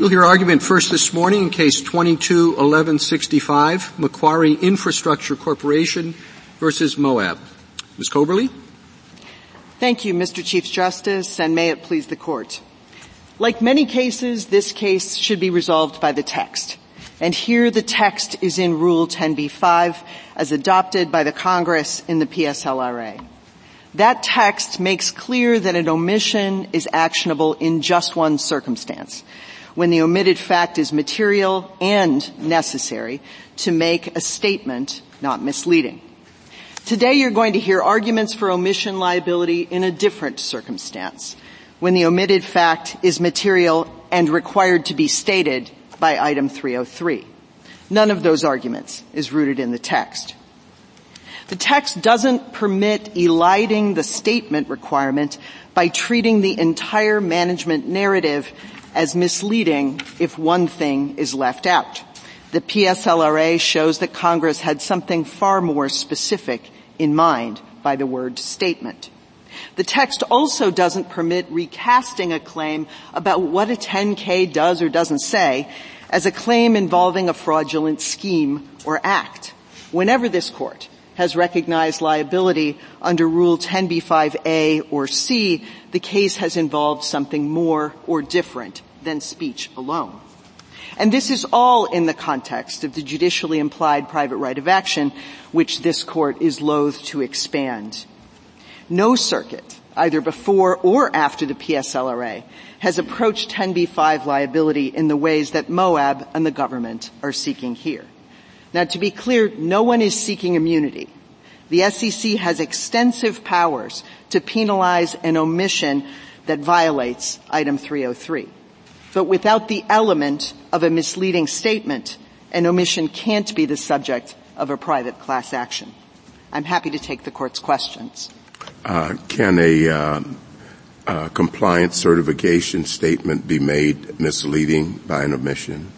You'll hear argument first this morning in case 221165, Macquarie Infrastructure Corporation versus Moab. Ms. Coberly? Thank you, Mr. Chief Justice, and may it please the court. Like many cases, this case should be resolved by the text. And here the text is in Rule 10b-5 as adopted by the Congress in the PSLRA. That text makes clear that an omission is actionable in just one circumstance – when the omitted fact is material and necessary to make a statement not misleading. Today you're going to hear arguments for omission liability in a different circumstance, when the omitted fact is material and required to be stated by item 303. None of those arguments is rooted in the text. The text doesn't permit eliding the statement requirement by treating the entire management narrative as misleading if one thing is left out. The PSLRA shows that Congress had something far more specific in mind by the word statement. The text also doesn't permit recasting a claim about what a 10K does or doesn't say as a claim involving a fraudulent scheme or act. Whenever this court has recognized liability under Rule 10b-5a or c, the case has involved something more or different than speech alone. And this is all in the context of the judicially implied private right of action, which this court is loath to expand. No circuit, either before or after the PSLRA, has approached 10b-5 liability in the ways that Moab and the government are seeking here. Now to be clear, no one is seeking immunity. The SEC has extensive powers to penalize an omission that violates item 303. But without the element of a misleading statement, an omission can't be the subject of a private class action. I'm happy to take the court's questions. Uh, can a uh, uh, compliance certification statement be made misleading by an omission?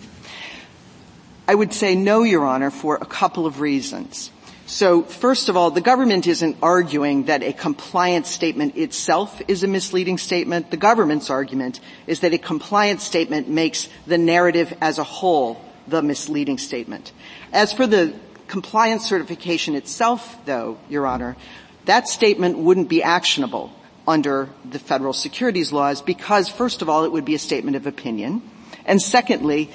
I would say no, Your Honor, for a couple of reasons. So first of all, the government isn't arguing that a compliance statement itself is a misleading statement. The government's argument is that a compliance statement makes the narrative as a whole the misleading statement. As for the compliance certification itself, though, Your Honor, that statement wouldn't be actionable under the federal securities laws because, first of all, it would be a statement of opinion. And secondly,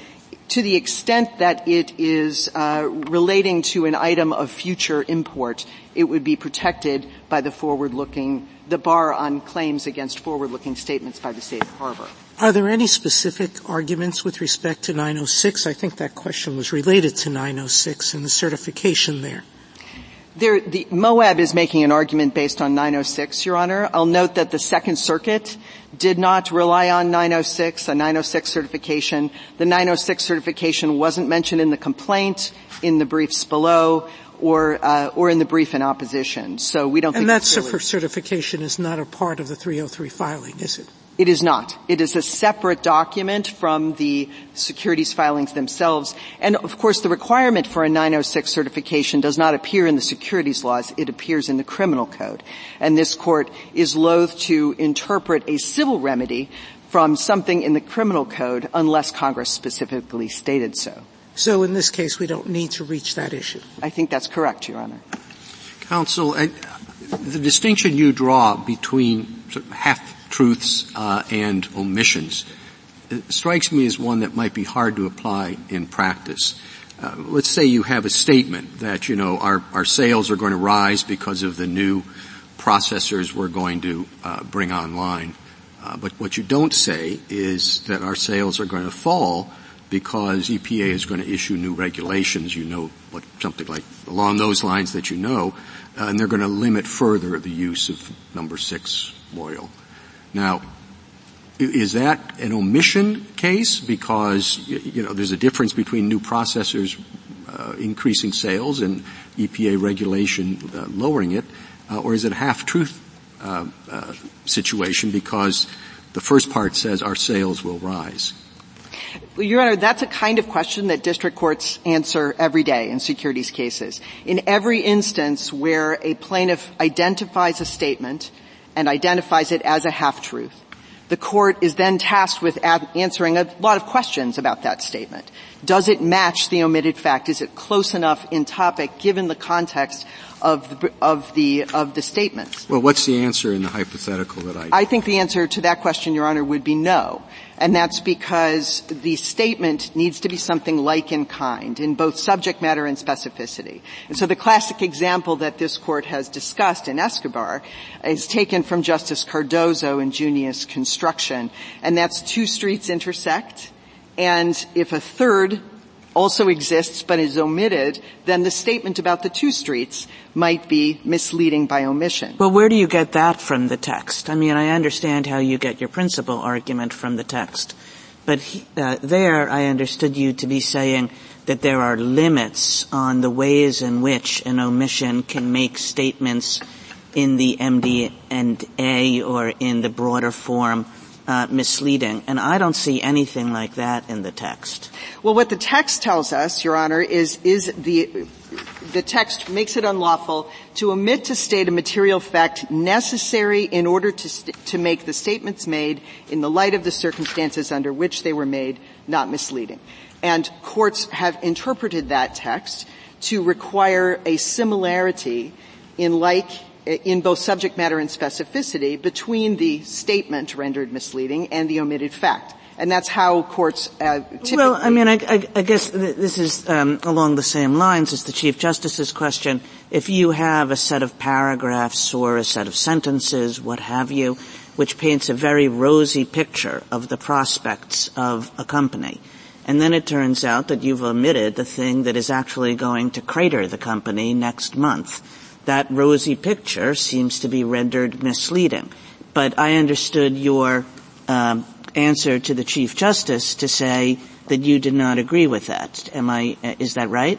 to the extent that it is uh, relating to an item of future import, it would be protected by the forward-looking, the bar on claims against forward-looking statements by the safe harbor. Are there any specific arguments with respect to 906? I think that question was related to 906 and the certification there. There, the, Moab is making an argument based on 906, Your Honor. I'll note that the Second Circuit did not rely on 906, a 906 certification. The 906 certification wasn't mentioned in the complaint, in the briefs below, or uh, or in the brief in opposition. So we don't. And that really certification is not a part of the 303 filing, is it? It is not. It is a separate document from the securities filings themselves. And of course the requirement for a 906 certification does not appear in the securities laws. It appears in the criminal code. And this court is loath to interpret a civil remedy from something in the criminal code unless Congress specifically stated so. So in this case we don't need to reach that issue? I think that's correct, Your Honor. Counsel, the distinction you draw between half truths uh, and omissions it strikes me as one that might be hard to apply in practice. Uh, let's say you have a statement that you know our, our sales are going to rise because of the new processors we're going to uh, bring online. Uh, but what you don't say is that our sales are going to fall because EPA is going to issue new regulations. You know what something like along those lines that you know, uh, and they're going to limit further the use of number six oil. Now, is that an omission case because you know there's a difference between new processors uh, increasing sales and EPA regulation uh, lowering it, uh, or is it a half-truth uh, uh, situation because the first part says our sales will rise? Well, Your Honor, that's a kind of question that district courts answer every day in securities cases. In every instance where a plaintiff identifies a statement and identifies it as a half-truth, The court is then tasked with answering a lot of questions about that statement. Does it match the omitted fact? Is it close enough in topic given the context of the, of the, of the statements? Well, what's the answer in the hypothetical that I? I think the answer to that question, Your Honor, would be no. And that's because the statement needs to be something like in kind, in both subject matter and specificity. And so the classic example that this court has discussed in Escobar is taken from Justice Cardozo in Junius Construction, and that's two streets intersect, and if a third also exists but is omitted, then the statement about the two streets might be misleading by omission. Well, where do you get that from the text? I mean, I understand how you get your principal argument from the text, but uh, there I understood you to be saying that there are limits on the ways in which an omission can make statements in the MD and A or in the broader form uh, misleading, and I don't see anything like that in the text. Well, what the text tells us, Your Honor, is is the the text makes it unlawful to omit to state a material fact necessary in order to st- to make the statements made in the light of the circumstances under which they were made not misleading. And courts have interpreted that text to require a similarity in like in both subject matter and specificity between the statement rendered misleading and the omitted fact. And that's how courts uh, Well, I mean, I, I, I guess this is um, along the same lines as the Chief Justice's question. If you have a set of paragraphs or a set of sentences, what have you, which paints a very rosy picture of the prospects of a company, and then it turns out that you've omitted the thing that is actually going to crater the company next month, that rosy picture seems to be rendered misleading. But I understood your um, answer to the Chief Justice to say that you did not agree with that. Am I, is that right?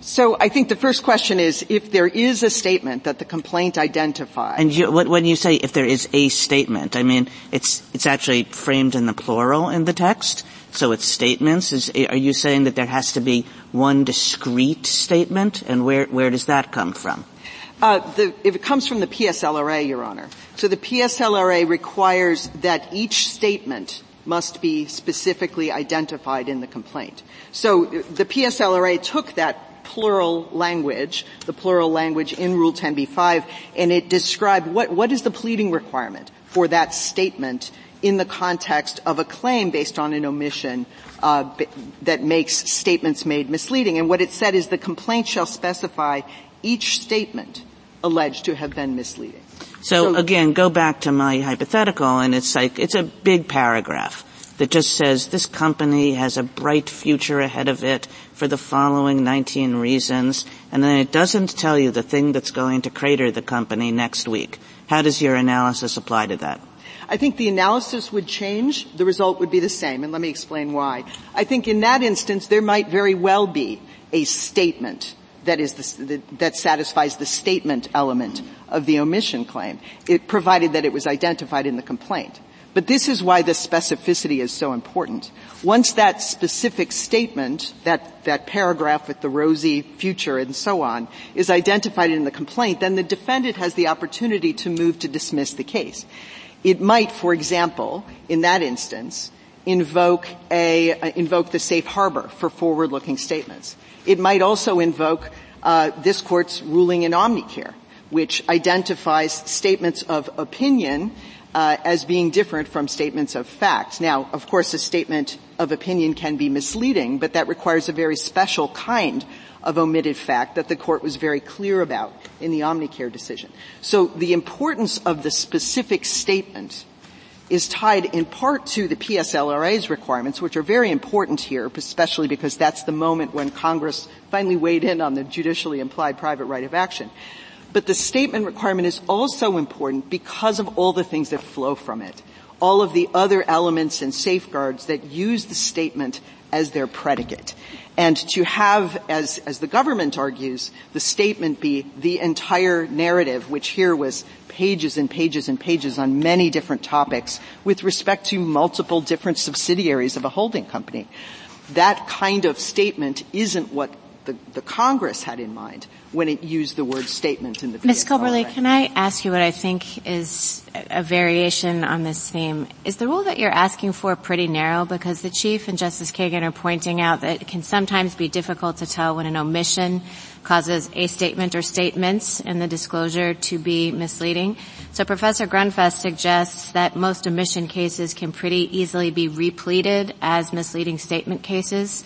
So I think the first question is if there is a statement that the complaint identifies. And you, when you say if there is a statement, I mean it's it's actually framed in the plural in the text. So it's statements. Is, are you saying that there has to be one discrete statement, and where where does that come from? Uh, the, if it comes from the PSLRA, Your Honor. So the PSLRA requires that each statement must be specifically identified in the complaint. So the PSLRA took that plural language, the plural language in Rule 10b-5, and it described what, what is the pleading requirement for that statement in the context of a claim based on an omission uh, that makes statements made misleading. And what it said is the complaint shall specify each statement alleged to have been misleading. So, so again, go back to my hypothetical and it's like, it's a big paragraph that just says this company has a bright future ahead of it for the following 19 reasons, and then it doesn't tell you the thing that's going to crater the company next week. How does your analysis apply to that? I think the analysis would change. The result would be the same, and let me explain why. I think in that instance, there might very well be a statement that is the, that satisfies the statement element of the omission claim, it, provided that it was identified in the complaint. But this is why the specificity is so important. Once that specific statement, that, that paragraph with the rosy future and so on, is identified in the complaint, then the defendant has the opportunity to move to dismiss the case. It might, for example, in that instance, invoke a, uh, invoke the safe harbor for forward-looking statements. It might also invoke uh, this court's ruling in Omnicare, which identifies statements of opinion uh, as being different from statements of fact. Now, of course, a statement of opinion can be misleading, but that requires a very special kind of omitted fact that the court was very clear about in the Omnicare decision. So the importance of the specific statement is tied in part to the PSLRA's requirements, which are very important here, especially because that's the moment when Congress finally weighed in on the judicially implied private right of action. But the statement requirement is also important because of all the things that flow from it. All of the other elements and safeguards that use the statement as their predicate. And to have, as, as the government argues, the statement be the entire narrative, which here was pages and pages and pages on many different topics with respect to multiple different subsidiaries of a holding company. That kind of statement isn't what the, the Congress had in mind when it used the word statement in the Ms. Coberly, can I ask you what I think is a variation on this theme? Is the rule that you're asking for pretty narrow because the Chief and Justice Kagan are pointing out that it can sometimes be difficult to tell when an omission causes a statement or statements in the disclosure to be misleading. So Professor Grundfest suggests that most omission cases can pretty easily be repleted as misleading statement cases.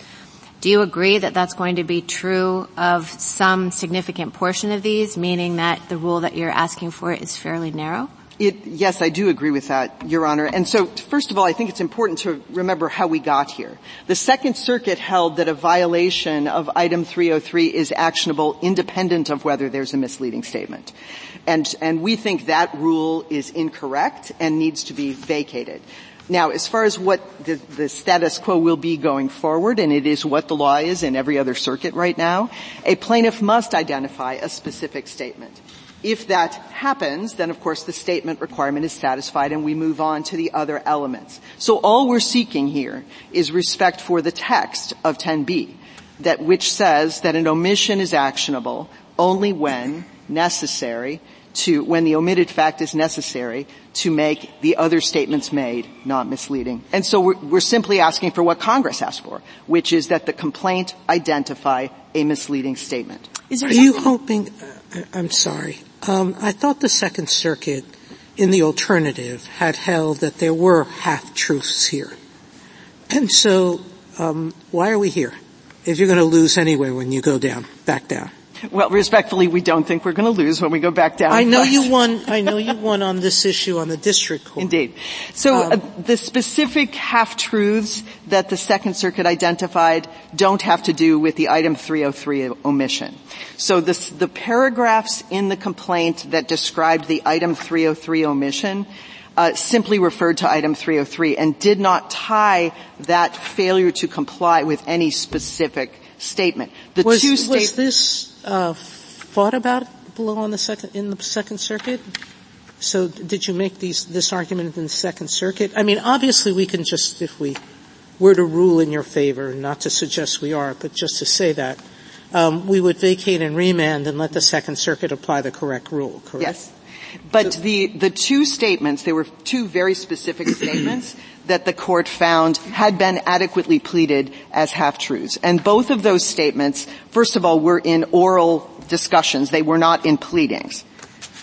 Do you agree that that's going to be true of some significant portion of these, meaning that the rule that you're asking for is fairly narrow? It, yes, I do agree with that, Your Honor. And so, first of all, I think it's important to remember how we got here. The Second Circuit held that a violation of item 303 is actionable independent of whether there's a misleading statement. And, and we think that rule is incorrect and needs to be vacated. Now, as far as what the, the, status quo will be going forward, and it is what the law is in every other circuit right now, a plaintiff must identify a specific statement. If that happens, then of course the statement requirement is satisfied and we move on to the other elements. So all we're seeking here is respect for the text of 10b, that which says that an omission is actionable only when necessary to, when the omitted fact is necessary to make the other statements made not misleading. And so we're, we're, simply asking for what Congress asked for, which is that the complaint identify a misleading statement. Is Are you hoping, uh, I'm sorry, um, I thought the Second Circuit in the alternative had held that there were half-truths here. And so, um, why are we here? If you're going to lose anyway when you go down, back down. Well, respectfully, we don't think we're going to lose when we go back down. I know you won. I know you won on this issue on the district court. Indeed. So um, uh, the specific half truths that the Second Circuit identified don't have to do with the item 303 omission. So this, the paragraphs in the complaint that described the item 303 omission uh, simply referred to item 303 and did not tie that failure to comply with any specific statement. The was, two sta- was this uh, fought about below on the second in the Second Circuit? So did you make these this argument in the Second Circuit? I mean, obviously we can just if we were to rule in your favor, not to suggest we are, but just to say that. Um, we would vacate and remand and let the Second Circuit apply the correct rule, correct? Yes. But the, the two statements, there were two very specific statements that the court found had been adequately pleaded as half-truths. And both of those statements, first of all, were in oral discussions. They were not in pleadings.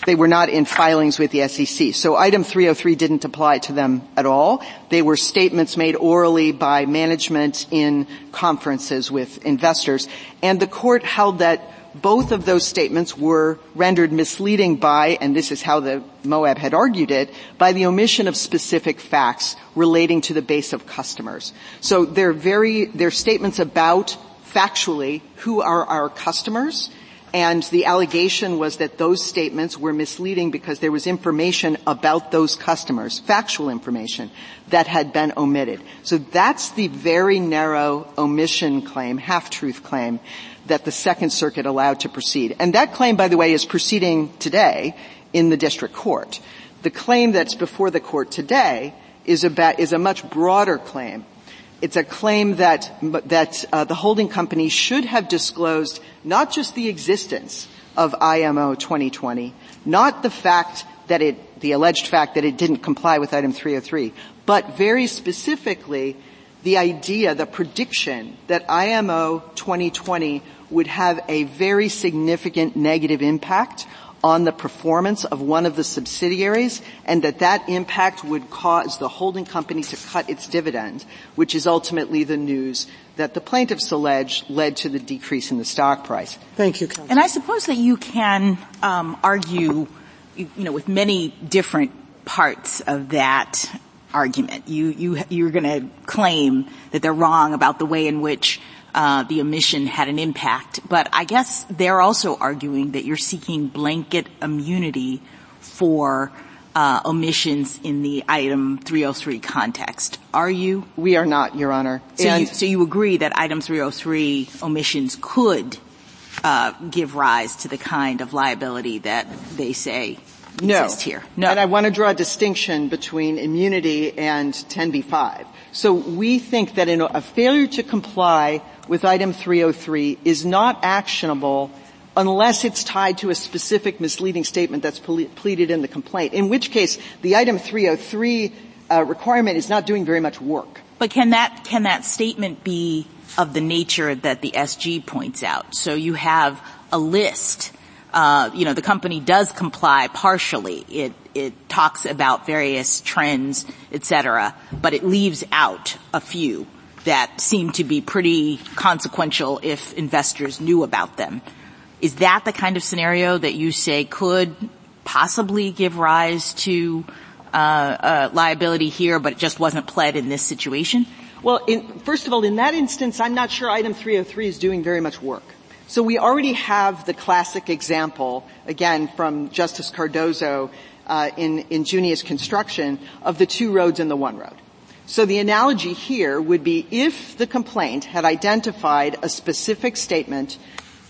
They were not in filings with the SEC. So item 303 didn't apply to them at all. They were statements made orally by management in conferences with investors. And the court held that both of those statements were rendered misleading by, and this is how the Moab had argued it, by the omission of specific facts relating to the base of customers. So they're very, they're statements about factually who are our customers, and the allegation was that those statements were misleading because there was information about those customers, factual information, that had been omitted. So that's the very narrow omission claim, half-truth claim, that the Second Circuit allowed to proceed. And that claim, by the way, is proceeding today in the district court. The claim that's before the court today is about, is a much broader claim. It's a claim that, that uh, the holding company should have disclosed not just the existence of IMO 2020, not the fact that it, the alleged fact that it didn't comply with item 303, but very specifically the idea, the prediction that IMO 2020 would have a very significant negative impact on the performance of one of the subsidiaries and that that impact would cause the holding company to cut its dividend, which is ultimately the news that the plaintiffs allege led to the decrease in the stock price. Thank you, Counsel. And I suppose that you can um, argue, you know, with many different parts of that argument. You, you, you're going to claim that they're wrong about the way in which uh, the omission had an impact. But I guess they're also arguing that you're seeking blanket immunity for uh, omissions in the item 303 context. Are you? We are not, Your Honor. So, you, so you, agree that item 303 omissions could uh, give rise to the kind of liability that they say no. exist here. No. And I want to draw a distinction between immunity and 10b-5. So we think that in a failure to comply with item 303 is not actionable unless it's tied to a specific misleading statement that's pleaded in the complaint, in which case the item 303 uh, requirement is not doing very much work. But can that, can that statement be of the nature that the SG points out? So you have a list uh, you know, the company does comply partially. It it talks about various trends, et cetera, but it leaves out a few that seem to be pretty consequential if investors knew about them. Is that the kind of scenario that you say could possibly give rise to uh, uh, liability here, but it just wasn't pled in this situation? Well, in, first of all, in that instance, I'm not sure item 303 is doing very much work. So we already have the classic example, again, from Justice Cardozo uh, in, in Junius construction of the two roads and the one road. So the analogy here would be if the complaint had identified a specific statement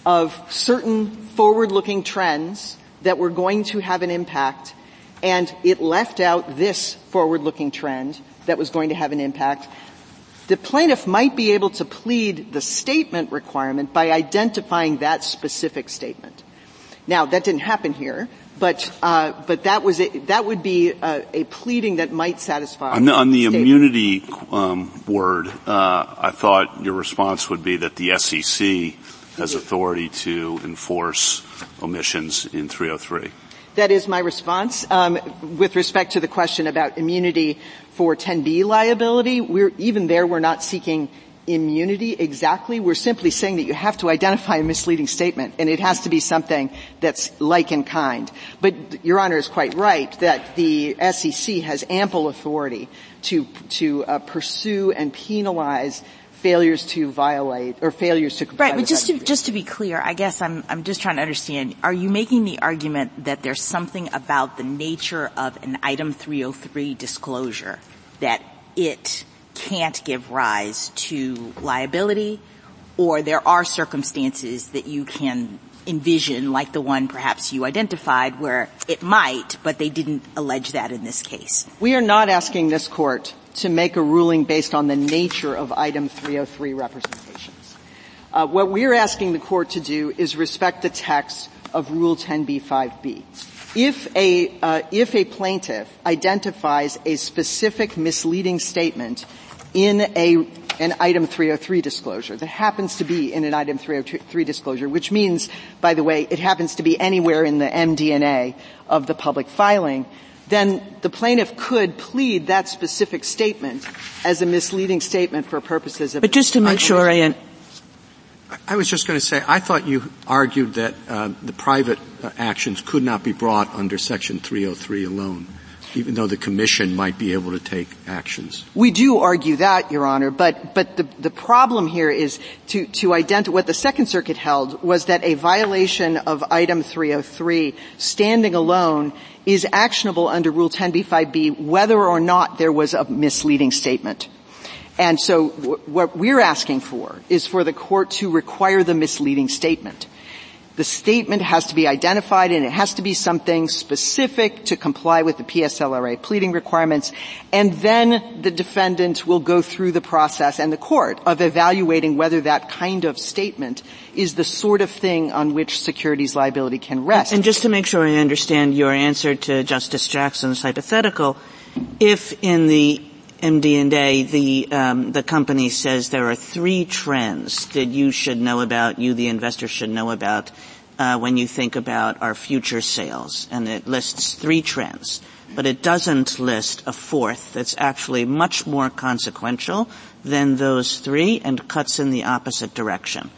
of certain forward-looking trends that were going to have an impact and it left out this forward-looking trend that was going to have an impact, the plaintiff might be able to plead the statement requirement by identifying that specific statement. Now, that didn't happen here, but uh, but that was a, that would be a, a, pleading that might satisfy. On the, on the immunity um, word, uh, I thought your response would be that the SEC has authority to enforce omissions in 303. That is my response. Um, with respect to the question about immunity for 10b liability, we're even there. We're not seeking immunity exactly. We're simply saying that you have to identify a misleading statement, and it has to be something that's like in kind. But Your Honor is quite right that the SEC has ample authority to to uh, pursue and penalize failures to violate or failures to comply right but just to just to be clear i guess i'm i'm just trying to understand are you making the argument that there's something about the nature of an item 303 disclosure that it can't give rise to liability or there are circumstances that you can envision like the one perhaps you identified where it might but they didn't allege that in this case we are not asking this court to make a ruling based on the nature of item 303 representations. Uh, what we're asking the court to do is respect the text of Rule 10b-5b. If a uh, if a plaintiff identifies a specific misleading statement in a an item 303 disclosure that happens to be in an item 303 disclosure, which means, by the way, it happens to be anywhere in the MD&A of the public filing, then the plaintiff could plead that specific statement as a misleading statement for purposes of. But just to make sure I. I was just going to say, I thought you argued that uh, the private uh, actions could not be brought under Section 303 alone even though the commission might be able to take actions. We do argue that, Your Honor, but, but the, the problem here is to, to identify, what the Second Circuit held was that a violation of item 303 standing alone is actionable under Rule 10b-5b whether or not there was a misleading statement. And so w- what we're asking for is for the court to require the misleading statement. The statement has to be identified and it has to be something specific to comply with the PSLRA pleading requirements. And then the defendant will go through the process and the court of evaluating whether that kind of statement is the sort of thing on which securities liability can rest. And just to make sure I understand your answer to Justice Jackson's hypothetical, if in the MD&A, the um, the company says there are three trends that you should know about, you the investor should know about uh, when you think about our future sales, and it lists three trends, but it doesn't list a fourth that's actually much more consequential than those three and cuts in the opposite direction.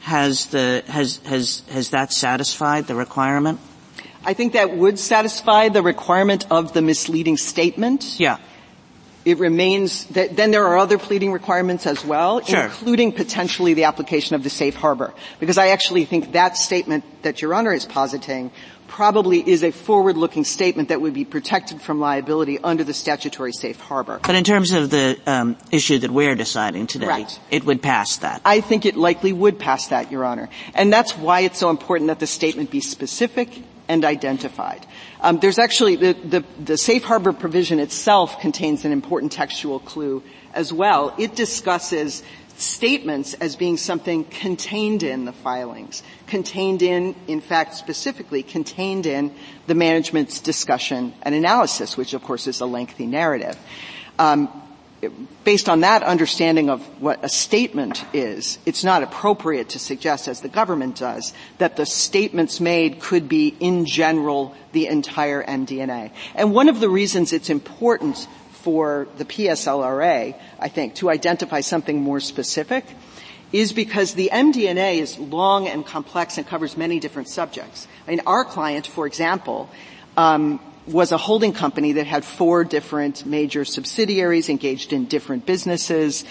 Has the has has has that satisfied the requirement? I think that would satisfy the requirement of the misleading statement. Yeah it remains that then there are other pleading requirements as well, sure. including potentially the application of the safe harbor. Because I actually think that statement that Your Honor is positing probably is a forward-looking statement that would be protected from liability under the statutory safe harbor. But in terms of the um, issue that we're deciding today, right. it would pass that. I think it likely would pass that, Your Honor. And that's why it's so important that the statement be specific and identified. Um, there's actually the, the, the safe harbor provision itself contains an important textual clue as well. It discusses statements as being something contained in the filings, contained in, in fact, specifically contained in the management's discussion and analysis, which of course is a lengthy narrative. Um, based on that understanding of what a statement is, it's not appropriate to suggest, as the government does, that the statements made could be in general the entire MD&A. And one of the reasons it's important for the PSLRA, I think, to identify something more specific is because the MD&A is long and complex and covers many different subjects. I mean, our client, for example, um, was a holding company that had four different major subsidiaries engaged in different businesses.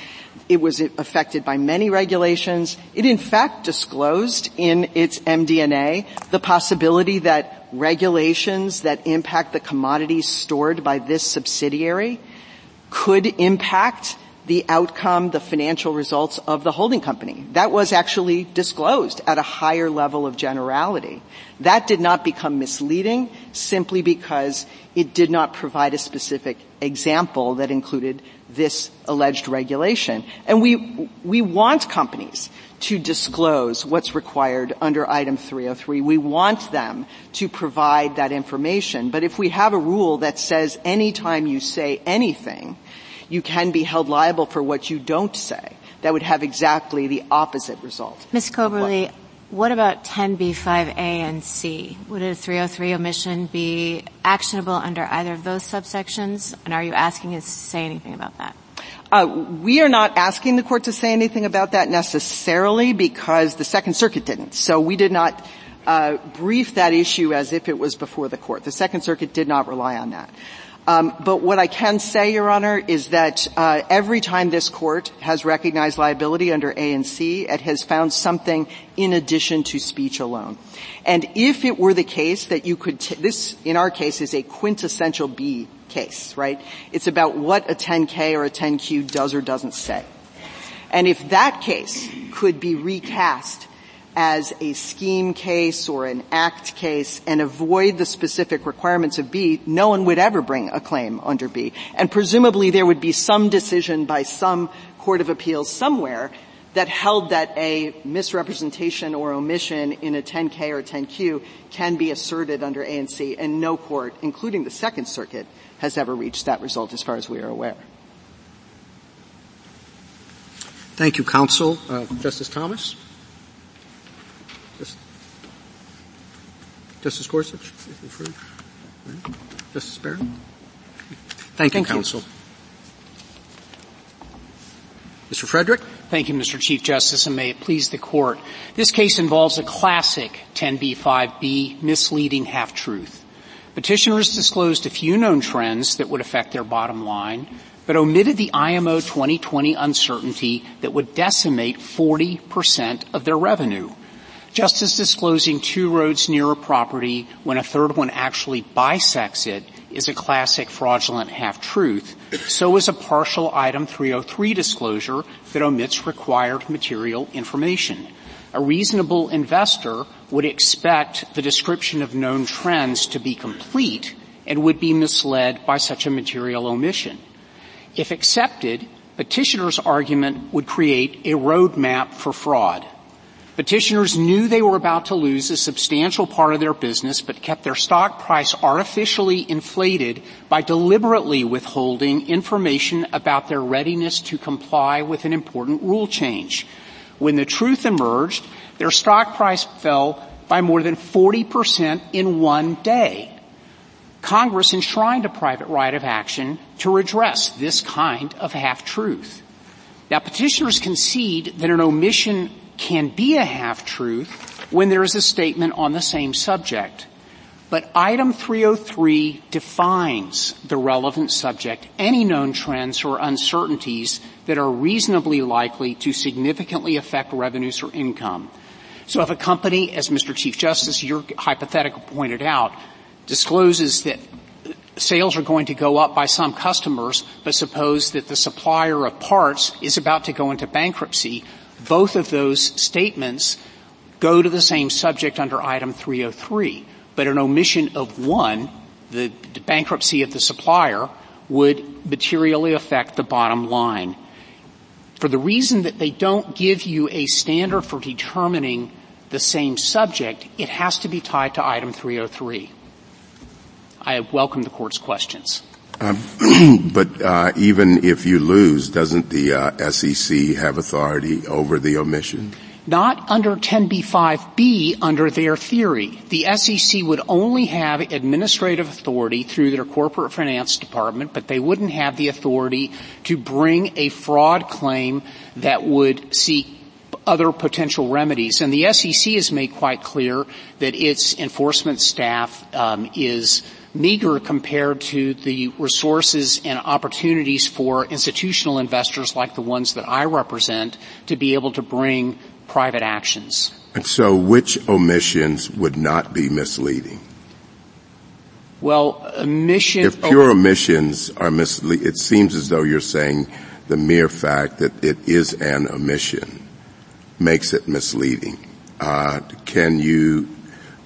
It was affected by many regulations. It in fact disclosed in its MD&A the possibility that regulations that impact the commodities stored by this subsidiary could impact the outcome, the financial results of the holding company. That was actually disclosed at a higher level of generality. That did not become misleading simply because it did not provide a specific example that included this alleged regulation. And we, we want companies to disclose what's required under item 303. We want them to provide that information. But if we have a rule that says anytime you say anything, you can be held liable for what you don't say. That would have exactly the opposite result. Ms. Coberly, what? about 10b5a and c? Would a 303 omission be actionable under either of those subsections? And are you asking us to say anything about that? Uh, we are not asking the court to say anything about that necessarily because the Second Circuit didn't. So we did not uh, brief that issue as if it was before the court. The Second Circuit did not rely on that. Um, but what I can say, Your Honor, is that uh, every time this court has recognized liability under A and C, it has found something in addition to speech alone. And if it were the case that you could, t- this in our case is a quintessential B case, right? It's about what a 10K or a 10Q does or doesn't say. And if that case could be recast as a scheme case or an act case and avoid the specific requirements of B, no one would ever bring a claim under B. And presumably there would be some decision by some court of appeals somewhere that held that a misrepresentation or omission in a 10K or 10Q can be asserted under A and C, and no court, including the Second Circuit, has ever reached that result as far as we are aware. Thank you, counsel. Uh, Justice Thomas? Justice Gorsuch, if referred. Justice Barrett? Thank you, Thank counsel. You. Mr. Frederick? Thank you, Mr. Chief Justice, and may it please the court. This case involves a classic 10b-5b misleading half-truth. Petitioners disclosed a few known trends that would affect their bottom line, but omitted the IMO 2020 uncertainty that would decimate 40% of their revenue. Just as disclosing two roads near a property when a third one actually bisects it is a classic fraudulent half-truth, so is a partial item 303 disclosure that omits required material information. A reasonable investor would expect the description of known trends to be complete and would be misled by such a material omission. If accepted, petitioner's argument would create a roadmap for fraud. Petitioners knew they were about to lose a substantial part of their business but kept their stock price artificially inflated by deliberately withholding information about their readiness to comply with an important rule change. When the truth emerged, their stock price fell by more than 40% in one day. Congress enshrined a private right of action to redress this kind of half-truth. Now petitioners concede that an omission can be a half-truth when there is a statement on the same subject. But item 303 defines the relevant subject, any known trends or uncertainties that are reasonably likely to significantly affect revenues or income. So if a company, as Mr. Chief Justice, your hypothetical pointed out, discloses that sales are going to go up by some customers, but suppose that the supplier of parts is about to go into bankruptcy, both of those statements go to the same subject under item 303. but an omission of one, the bankruptcy of the supplier, would materially affect the bottom line. For the reason that they don't give you a standard for determining the same subject, it has to be tied to item 303. I welcome the court's questions. Um, but uh, even if you lose, doesn't the uh, SEC have authority over the omission? Not under 10b-5b under their theory. The SEC would only have administrative authority through their corporate finance department, but they wouldn't have the authority to bring a fraud claim that would seek other potential remedies. And the SEC has made quite clear that its enforcement staff um, is meager compared to the resources and opportunities for institutional investors like the ones that I represent to be able to bring private actions. And so which omissions would not be misleading? Well, omissions. If pure omissions are misleading, it seems as though you're saying the mere fact that it is an omission makes it misleading. Uh, can you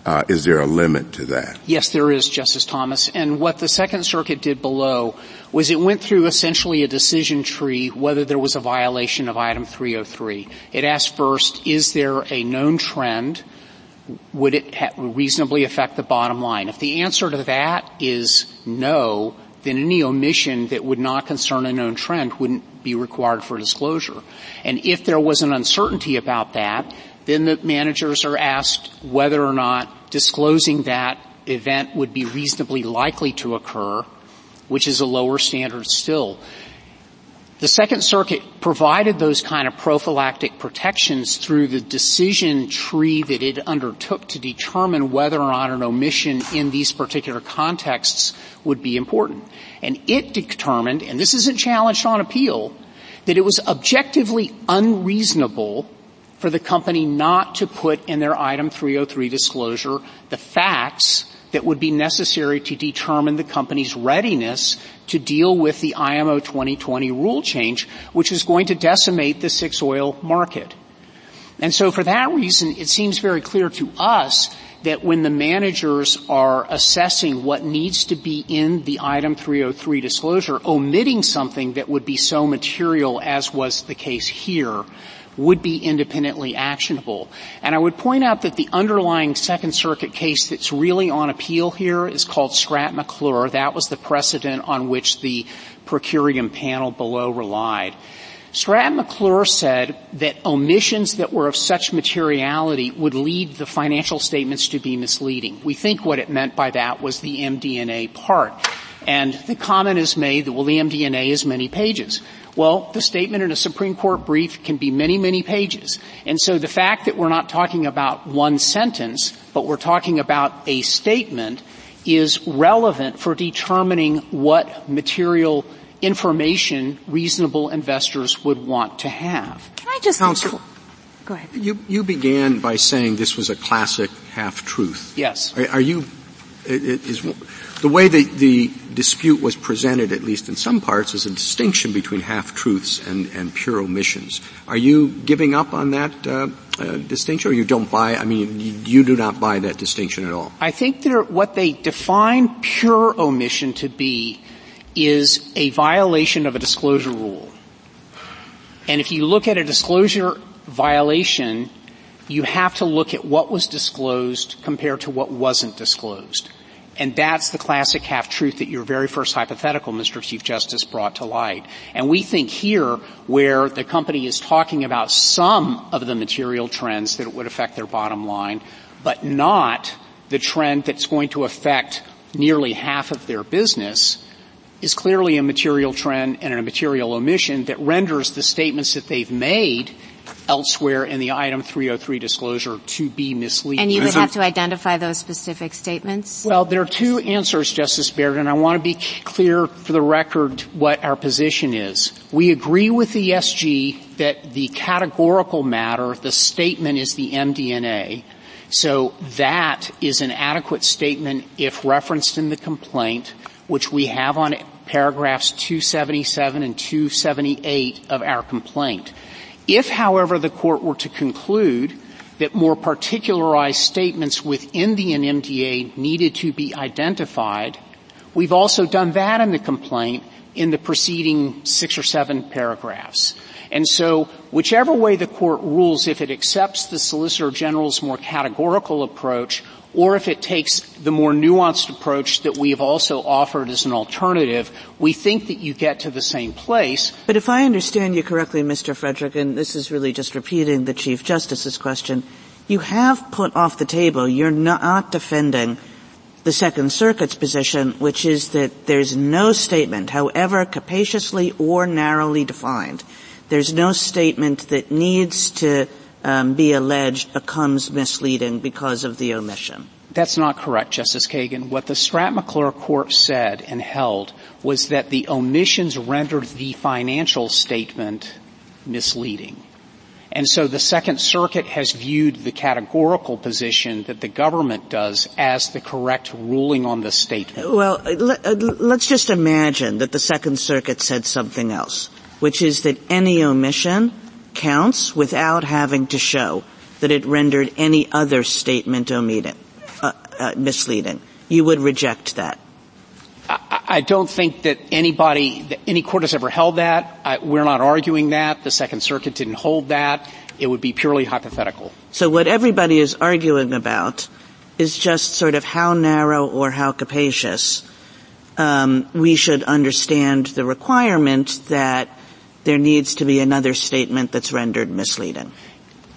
uh, is there a limit to that? Yes, there is, Justice Thomas. And what the Second Circuit did below was it went through essentially a decision tree whether there was a violation of item 303. It asked first, is there a known trend? Would it ha- reasonably affect the bottom line? If the answer to that is no, then any omission that would not concern a known trend wouldn't be required for disclosure. And if there was an uncertainty about that, then the managers are asked whether or not disclosing that event would be reasonably likely to occur, which is a lower standard still. The Second Circuit provided those kind of prophylactic protections through the decision tree that it undertook to determine whether or not an omission in these particular contexts would be important. And it determined, and this isn't challenged on appeal, that it was objectively unreasonable for the company not to put in their item 303 disclosure the facts that would be necessary to determine the company's readiness to deal with the IMO 2020 rule change, which is going to decimate the six oil market. And so for that reason, it seems very clear to us that when the managers are assessing what needs to be in the item 303 disclosure, omitting something that would be so material as was the case here would be independently actionable. And I would point out that the underlying Second Circuit case that's really on appeal here is called Stratte-McClure. That was the precedent on which the per curiam panel below relied. Stratte-McClure said that omissions that were of such materiality would lead the financial statements to be misleading. We think what it meant by that was the MD&A part. And the comment is made that, well, the MD&A is many pages. Well, the statement in a Supreme Court brief can be many, many pages. And so the fact that we're not talking about one sentence, but we're talking about a statement is relevant for determining what material information reasonable investors would want to have. Can I just Counsel, go ahead. You, you began by saying this was a classic half-truth. Yes. Are, are you, is, the way the, the dispute was presented, at least in some parts, is a distinction between half-truths and, and pure omissions. Are you giving up on that uh, uh, distinction, or you don't buy? I mean, you, you, do not buy that distinction at all. I think what they define pure omission to be is a violation of a disclosure rule. And if you look at a disclosure violation, you have to look at what was disclosed compared to what wasn't disclosed. And that's the classic half-truth that your very first hypothetical, Mr. Chief Justice, brought to light. And we think here, where the company is talking about some of the material trends that would affect their bottom line, but not the trend that's going to affect nearly half of their business, is clearly a material trend and a material omission that renders the statements that they've made elsewhere in the item 303 disclosure to be misleading. And you would have to identify those specific statements? Well, there are two answers, Justice Barrett, and I want to be clear for the record what our position is. We agree with the SG that the categorical matter, the statement is the MD&A. So that is an adequate statement if referenced in the complaint, which we have on paragraphs 277 and 278 of our complaint. If, however, the court were to conclude that more particularized statements within the MD&A needed to be identified. We've also done that in the complaint in the preceding six or seven paragraphs. And so whichever way the court rules, if it accepts the Solicitor General's more categorical approach or if it takes the more nuanced approach that we have also offered as an alternative, we think that you get to the same place. But if I understand you correctly, Mr. Frederick, and this is really just repeating the Chief Justice's question, you have put off the table, you're not defending the Second Circuit's position, which is that there's no statement, however capaciously or narrowly defined, there's no statement that needs to um, be alleged becomes misleading because of the omission. That's not correct, Justice Kagan. What the Stratte-McClure court said and held was that the omissions rendered the financial statement misleading. And so the Second Circuit has viewed the categorical position that the government does as the correct ruling on the statement. Well, let, us just imagine that the Second Circuit said something else, which is that any omission counts without having to show that it rendered any other statement omitted, uh, uh, misleading. You would reject that. I, I don't think that anybody, that any court has ever held that. I, we're not arguing that. The Second Circuit didn't hold that. It would be purely hypothetical. So what everybody is arguing about is just sort of how narrow or how capacious um, we should understand the requirement that there needs to be another statement that's rendered misleading.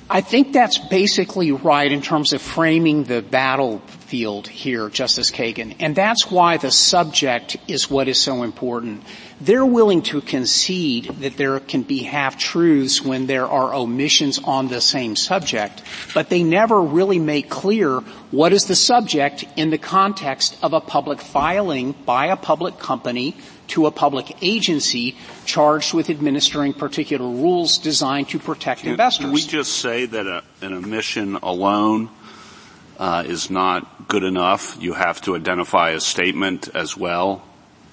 I think that's basically right in terms of framing the battlefield here, Justice Kagan. And that's why the subject is what is so important. They're willing to concede that there can be half-truths when there are omissions on the same subject, but they never really make clear what is the subject in the context of a public filing by a public company to a public agency charged with administering particular rules designed to protect can, investors. Can we just say that a, an omission alone uh, is not good enough? You have to identify a statement as well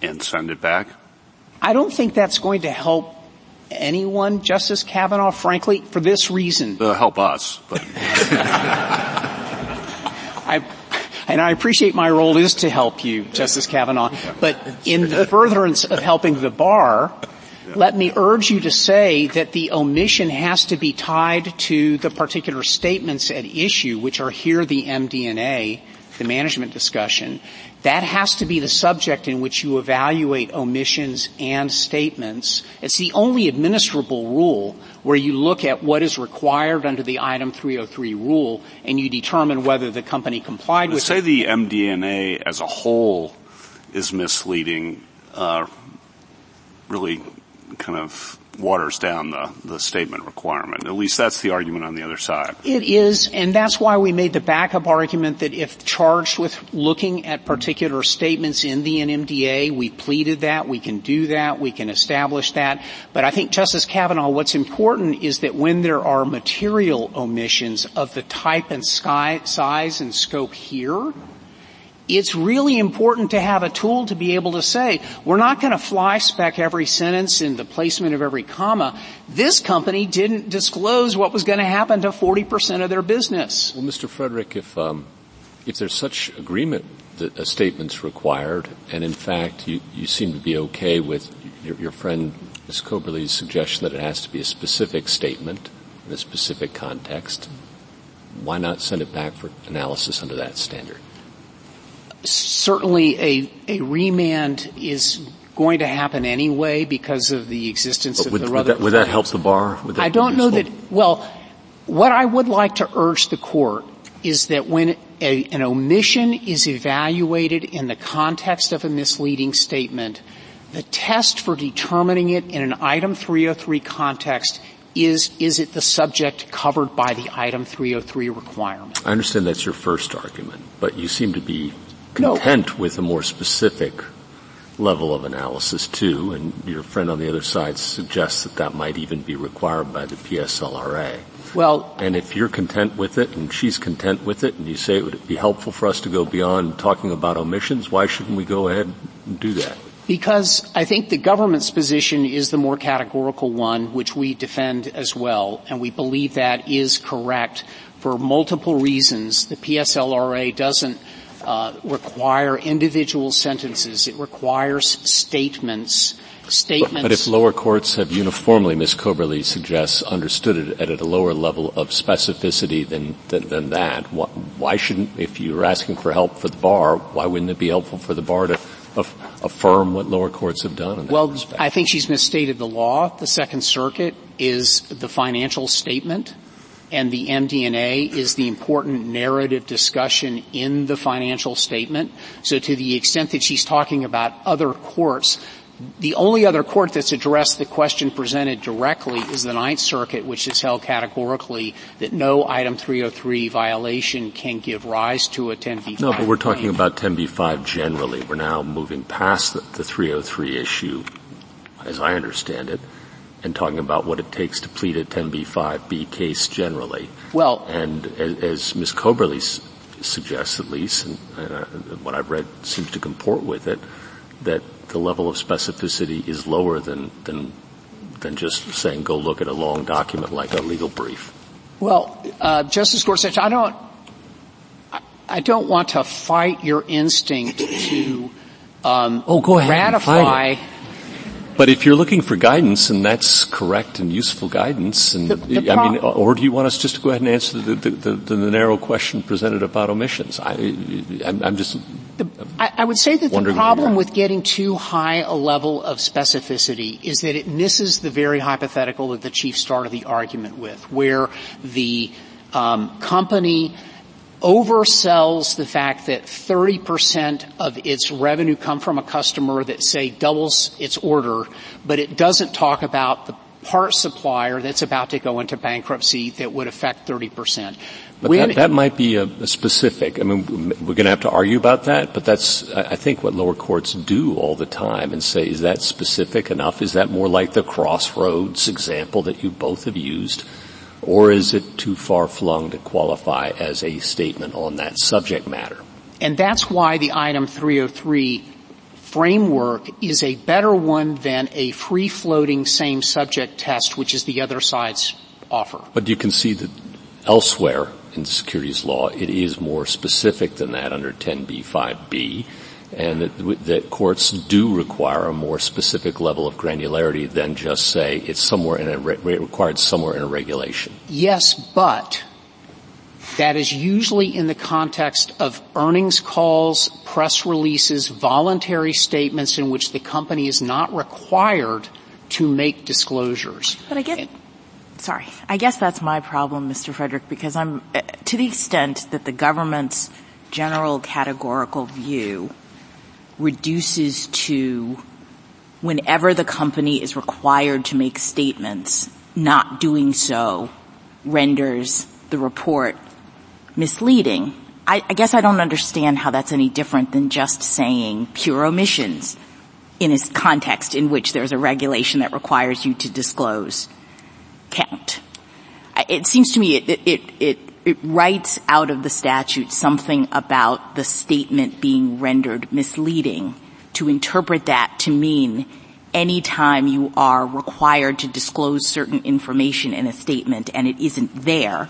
and send it back? I don't think that's going to help anyone, Justice Kavanaugh, frankly, for this reason. Uh, help us, but. I, and I appreciate my role is to help you, Justice Kavanaugh, but in the furtherance of helping the bar, let me urge you to say that the omission has to be tied to the particular statements at issue, which are here the MD&A, the management discussion. That has to be the subject in which you evaluate omissions and statements. It's the only administrable rule where you look at what is required under the item 303 rule and you determine whether the company complied with say it. Say the MD&A as a whole is misleading, uh, really kind of waters down the, the statement requirement. At least that's the argument on the other side. It is, and that's why we made the backup argument that if charged with looking at particular statements in the MD&A, we pleaded that, we can do that, we can establish that. But I think Justice Kavanaugh, what's important is that when there are material omissions of the type and sky, size and scope here, it's really important to have a tool to be able to say, we're not going to fly spec every sentence in the placement of every comma. This company didn't disclose what was going to happen to 40% of their business. Well, Mr. Frederick, if, um, if there's such agreement that a statement's required, and in fact you, you seem to be okay with your, your friend Ms. Coberly's suggestion that it has to be a specific statement in a specific context, why not send it back for analysis under that standard? Certainly a, a remand is going to happen anyway because of the existence would, of the would that, would that help the bar? I don't know that, well, what I would like to urge the court is that when a, an omission is evaluated in the context of a misleading statement, the test for determining it in an item 303 context is, is it the subject covered by the item 303 requirement? I understand that's your first argument, but you seem to be content no. with a more specific level of analysis too, and your friend on the other side suggests that that might even be required by the PSLRA. Well, and if you're content with it and she's content with it and you say it would be helpful for us to go beyond talking about omissions, why shouldn't we go ahead and do that? Because I think the government's position is the more categorical one, which we defend as well, and we believe that is correct for multiple reasons. The PSLRA doesn't uh, require individual sentences. It requires statements. Statements. But, but if lower courts have uniformly, Ms. Coberly suggests, understood it at a lower level of specificity than, than, than that, why, why shouldn't, if you're asking for help for the bar, why wouldn't it be helpful for the bar to affirm what lower courts have done? well, respect? I think she's misstated the law. The Second Circuit is the financial statement and the MD&A is the important narrative discussion in the financial statement. So to the extent that she's talking about other courts, the only other court that's addressed the question presented directly is the Ninth Circuit, which has held categorically that no Item 303 violation can give rise to a 10b5. No, but we're talking about 10b5 generally. We're now moving past the, the 303 issue, as I understand it and talking about what it takes to plead a 10b5b case generally. Well, and as, as Ms. Coberly suggests, at least, and uh, what I've read seems to comport with it, that the level of specificity is lower than than than just saying go look at a long document like a legal brief. Well, uh, Justice Gorsuch, I don't. I don't want to fight your instinct to um, oh, go ahead ratify but if you're looking for guidance, and that's correct and useful guidance, and the, the I mean, or do you want us just to go ahead and answer the, the, narrow question presented about omissions? I, am just. I, I, would say that the problem with getting too high a level of specificity is that it misses the very hypothetical that the chief started the argument with, where the um, company oversells the fact that 30% of its revenue come from a customer that say doubles its order, but it doesn't talk about the part supplier that's about to go into bankruptcy that would affect 30%. But that, that, might be a, a, specific. I mean, we're going to have to argue about that, but that's, I think, what lower courts do all the time and say, is that specific enough? Is that more like the crossroads example that you both have used? Or is it too far flung to qualify as a statement on that subject matter? And that's why the item 303 framework is a better one than a free-floating same subject test, which is the other side's offer. But you can see that elsewhere in securities law, it is more specific than that under 10b-5b and that, that, courts do require a more specific level of granularity than just say it's somewhere in a re- required somewhere in a regulation. Yes, but that is usually in the context of earnings calls, press releases, voluntary statements in which the company is not required to make disclosures. But I guess, and, sorry, I guess that's my problem, Mr. Frederick, because I'm, uh, to the extent that the government's general categorical view reduces to whenever the company is required to make statements, not doing so renders the report misleading. I, I, guess I don't understand how that's any different than just saying pure omissions in a context in which there's a regulation that requires you to disclose count. It seems to me it, it, it, it writes out of the statute something about the statement being rendered misleading to interpret that to mean anytime you are required to disclose certain information in a statement and it isn't there,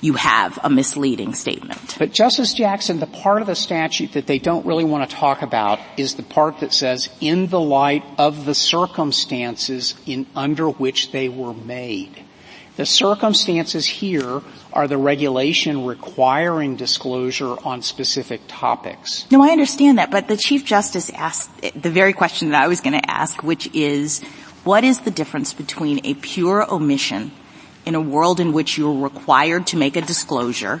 you have a misleading statement. But Justice Jackson, the part of the statute that they don't really want to talk about is the part that says, in the light of the circumstances in under which they were made. The circumstances here are the regulation requiring disclosure on specific topics. No, I understand that, but the Chief Justice asked the very question that I was going to ask, which is, what is the difference between a pure omission in a world in which you're required to make a disclosure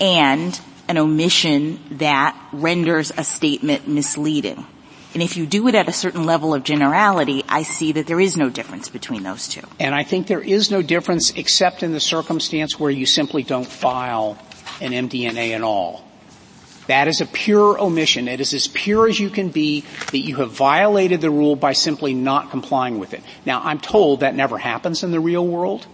and an omission that renders a statement misleading? And if you do it at a certain level of generality, I see that there is no difference between those two. And I think there is no difference except in the circumstance where you simply don't file an MD&A at all. That is a pure omission. It is as pure as you can be that you have violated the rule by simply not complying with it. Now, I'm told that never happens in the real world.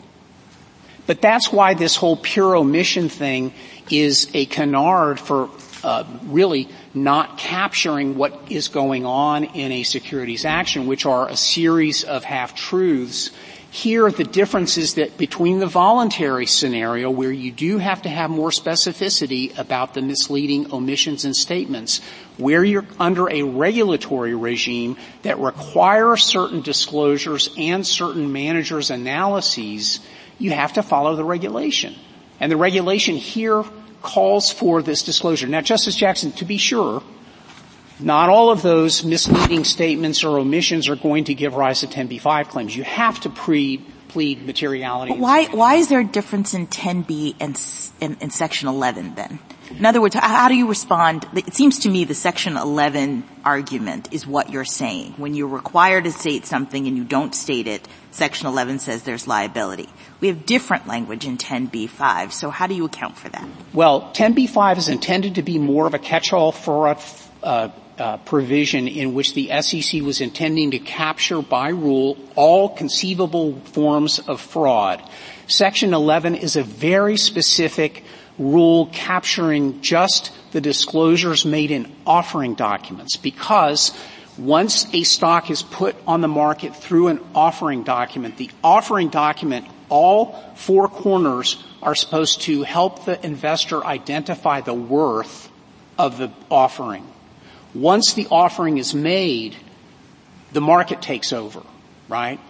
But that's why this whole pure omission thing is a canard for Uh, really not capturing what is going on in a securities action, which are a series of half-truths here, the difference is that between the voluntary scenario where you do have to have more specificity about the misleading omissions and statements, where you're under a regulatory regime that requires certain disclosures and certain managers' analyses, you have to follow the regulation. And the regulation here calls for this disclosure. Now, Justice Jackson, to be sure, not all of those misleading statements or omissions are going to give rise to 10b-5 claims. You have to pre- plead materiality. Why, why is there a difference in 10b and in, in section 11 then? In other words, how do you respond? It seems to me the section 11 argument is what you're saying. When you're required to state something and you don't state it, section 11 says there's liability. We have different language in 10b-5, so how do you account for that? Well, 10b-5 is intended to be more of a catch-all a uh, uh, provision in which the SEC was intending to capture by rule all conceivable forms of fraud. Section 11 is a very specific rule capturing just the disclosures made in offering documents because once a stock is put on the market through an offering document, the offering document, all four corners are supposed to help the investor identify the worth of the offering. Once the offering is made, the market takes over, right?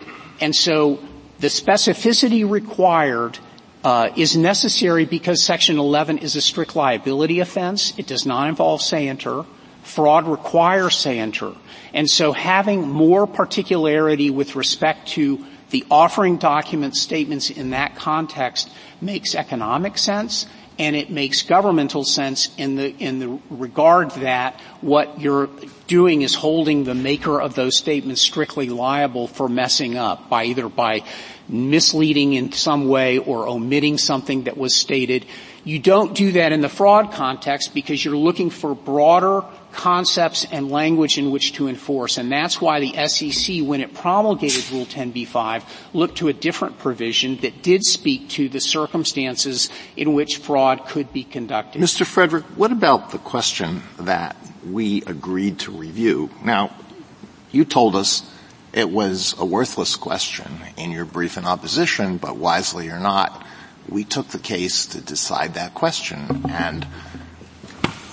And so the specificity required uh, is necessary because Section 11 is a strict liability offense. It does not involve scienter. Fraud requires scienter. And so having more particularity with respect to the offering document statements in that context makes economic sense and it makes governmental sense in the, in the regard that what you're doing is holding the maker of those statements strictly liable for messing up by either by misleading in some way or omitting something that was stated. You don't do that in the fraud context because you're looking for broader concepts and language in which to enforce. And that's why the SEC, when it promulgated Rule 10b-5, looked to a different provision that did speak to the circumstances in which fraud could be conducted. Mr. Frederick, what about the question that we agreed to review? Now, you told us it was a worthless question in your brief in opposition, but wisely or not, we took the case to decide that question. And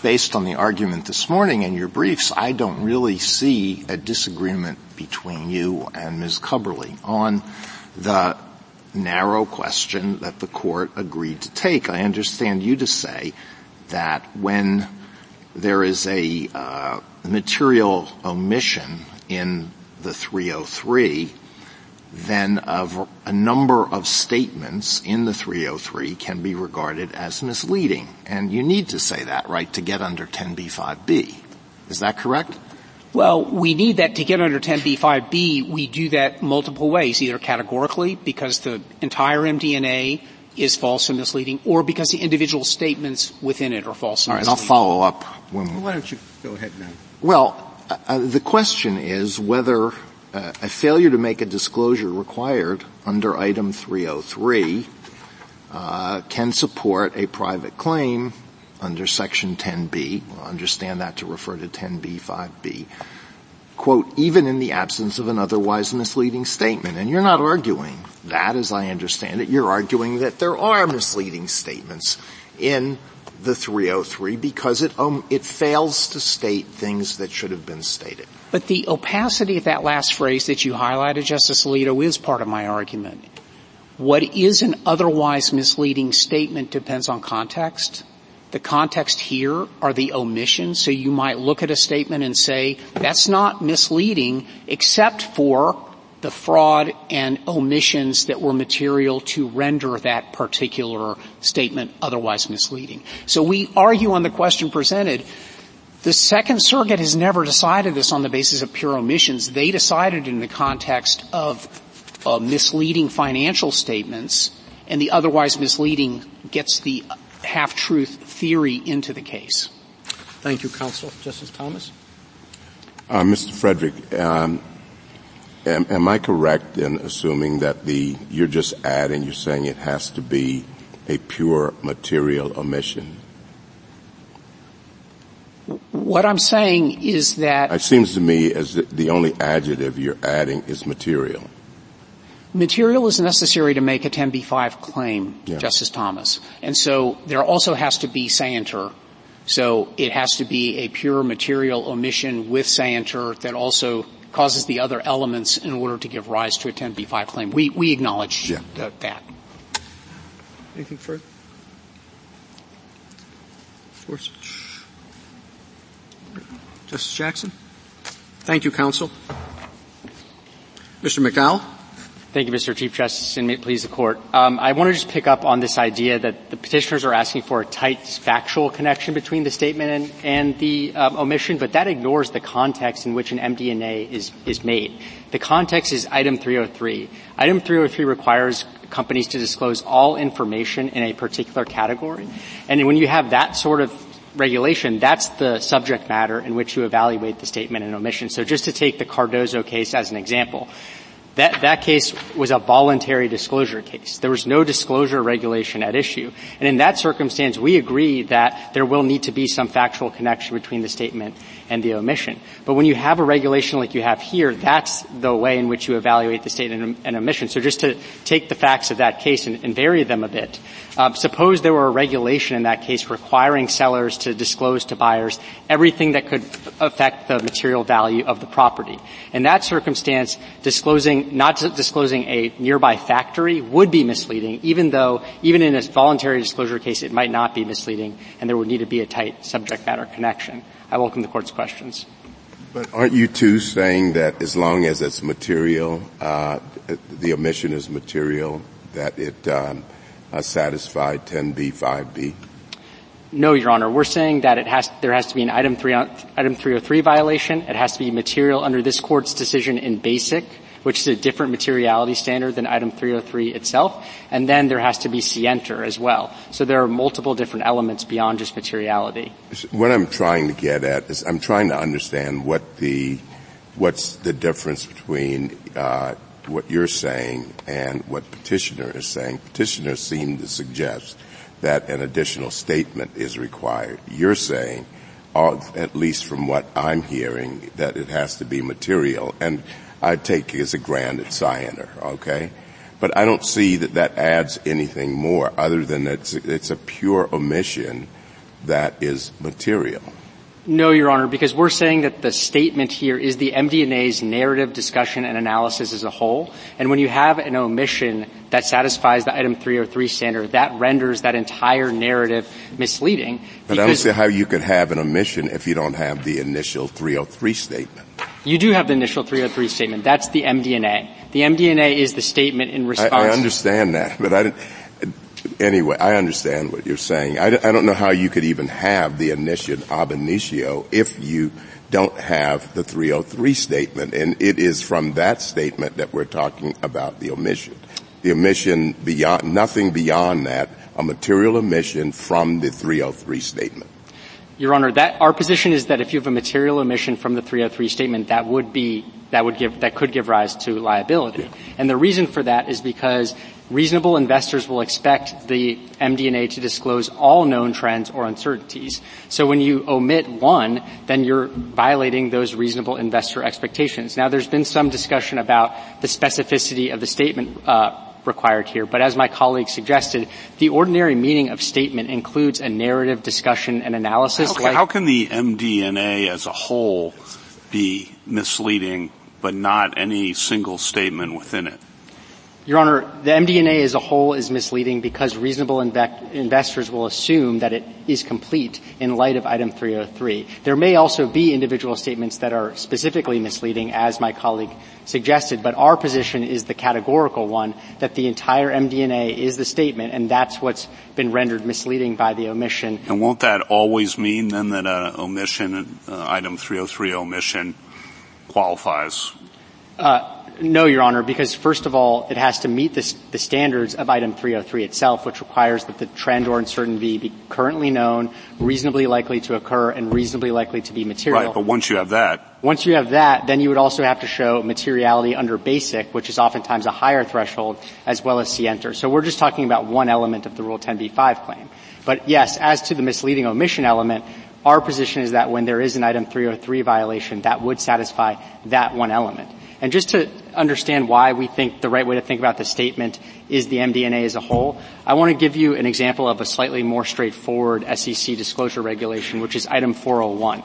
based on the argument this morning and your briefs, I don't really see a disagreement between you and Ms. Coberly on the narrow question that the court agreed to take. I understand you to say that when there is a uh, material omission in the 303, then a, a, number of statements in the 303 can be regarded as misleading. And you need to say that, right, to get under 10b-5b. Is that correct? Well, we need that to get under 10b-5b. We do that multiple ways, either categorically, because the entire MD&A is false and misleading, or because the individual statements within it are false and misleading. All right, misleading. I'll follow up. When well, why don't you go ahead now? Well, uh, the question is whether uh, a failure to make a disclosure required under item 303 uh, can support a private claim under section 10b. We'll understand that to refer to 10b 5b. Quote, even in the absence of an otherwise misleading statement. And you're not arguing that as I understand it. You're arguing that there are misleading statements in the 303 because it, um, it fails to state things that should have been stated. But the opacity of that last phrase that you highlighted, Justice Alito, is part of my argument. What is an otherwise misleading statement depends on context. The context here are the omissions, so you might look at a statement and say, that's not misleading except for the fraud and omissions that were material to render that particular statement otherwise misleading. So we argue on the question presented, the Second Circuit has never decided this on the basis of pure omissions. They decided in the context of uh, misleading financial statements, and the otherwise misleading gets the half-truth theory into the case. Thank you, counsel. Justice Thomas? Uh, Mr. Frederick, um, am, am, I correct in assuming that the you're just adding, you're saying it has to be a pure material omission? What I'm saying is that it seems to me as the only adjective you're adding is material. Material is necessary to make a 10b5 claim, Yeah. Justice Thomas. And so there also has to be scienter. So it has to be a pure material omission with scienter that also causes the other elements in order to give rise to a 10b5 claim. We, we acknowledge Yeah. that, that. Anything further? Gorsuch. Justice Jackson? Thank you, counsel. Mr. McDowell? Thank you, Mr. Chief Justice, and may it please the court. Um, I want to just pick up on this idea that the petitioners are asking for a tight factual connection between the statement and, and the um, omission, but that ignores the context in which an MD&A is, is made. The context is item 303. Item 303 requires companies to disclose all information in a particular category. And when you have that sort of regulation, that's the subject matter in which you evaluate the statement and omission. So just to take the Cardozo case as an example, that, that case was a voluntary disclosure case. There was no disclosure regulation at issue. And in that circumstance, we agree that there will need to be some factual connection between the statement and the omission. But when you have a regulation like you have here, that's the way in which you evaluate the statement and omission. So just to take the facts of that case and, and vary them a bit, um, suppose there were a regulation in that case requiring sellers to disclose to buyers everything that could affect the material value of the property. In that circumstance, disclosing, not disclosing a nearby factory would be misleading, even though, even in a voluntary disclosure case, it might not be misleading, and there would need to be a tight subject matter connection. I welcome the court's questions. But aren't you too saying that as long as it's material, uh, the omission is material, that it um, uh, satisfied 10b-5b? No, Your Honor. We're saying that it has, there has to be an item, three, item 303 violation. It has to be material under this court's decision in BASIC, which is a different materiality standard than item 303 itself. And then there has to be scienter as well. So there are multiple different elements beyond just materiality. What I'm trying to get at is I'm trying to understand what the, what's the difference between uh, what you're saying and what petitioner is saying. Petitioner seemed to suggest that an additional statement is required. You're saying, uh, at least from what I'm hearing, that it has to be material. And I take it as a granted scienter, okay? But I don't see that that adds anything more other than it's, it's a pure omission that is material. No, Your Honor, because we're saying that the statement here is the MD&A's narrative discussion and analysis as a whole. And when you have an omission that satisfies the item 303 standard, that renders that entire narrative misleading. But I don't see how you could have an omission if you don't have the initial 303 statement. You do have the initial 303 statement. That's the MD&A. The MD&A is the statement in response. I, I understand that, but I anyway, I understand what you're saying. I, I don't know how you could even have the initial ab initio if you don't have the 303 statement, and it is from that statement that we're talking about the omission. The omission beyond, nothing beyond that, a material omission from the 303 statement. Your Honor, that, our position is that if you have a material omission from the 303 statement, that would be, that would give, that could give rise to liability. Yeah. And the reason for that is because reasonable investors will expect the MD&A to disclose all known trends or uncertainties. So when you omit one, then you're violating those reasonable investor expectations. Now there's been some discussion about the specificity of the statement, uh, required here. But as my colleague suggested, the ordinary meaning of statement includes a narrative discussion and analysis. How can, like, how can the MD&A as a whole be misleading, but not any single statement within it? Your Honor, the MD&A as a whole is misleading because reasonable inve- investors will assume that it is complete in light of item 303. There may also be individual statements that are specifically misleading, as my colleague suggested, but our position is the categorical one that the entire MD&A is the statement, and that's what's been rendered misleading by the omission. And won't that always mean then that an omission, uh, item 303 omission qualifies? Uh, no, Your Honor, because first of all, it has to meet the, the, standards of item 303 itself, which requires that the trend or uncertainty be currently known, reasonably likely to occur, and reasonably likely to be material. Right, but once you have that. Once you have that, then you would also have to show materiality under basic, which is oftentimes a higher threshold, as well as scienter. So we're just talking about one element of the Rule 10b-5 claim. But yes, as to the misleading omission element, Our position is that when there is an item 303 violation, that would satisfy that one element. And just to understand why we think the right way to think about the statement is the MD&A as a whole, I want to give you an example of a slightly more straightforward SEC disclosure regulation, which is item 401.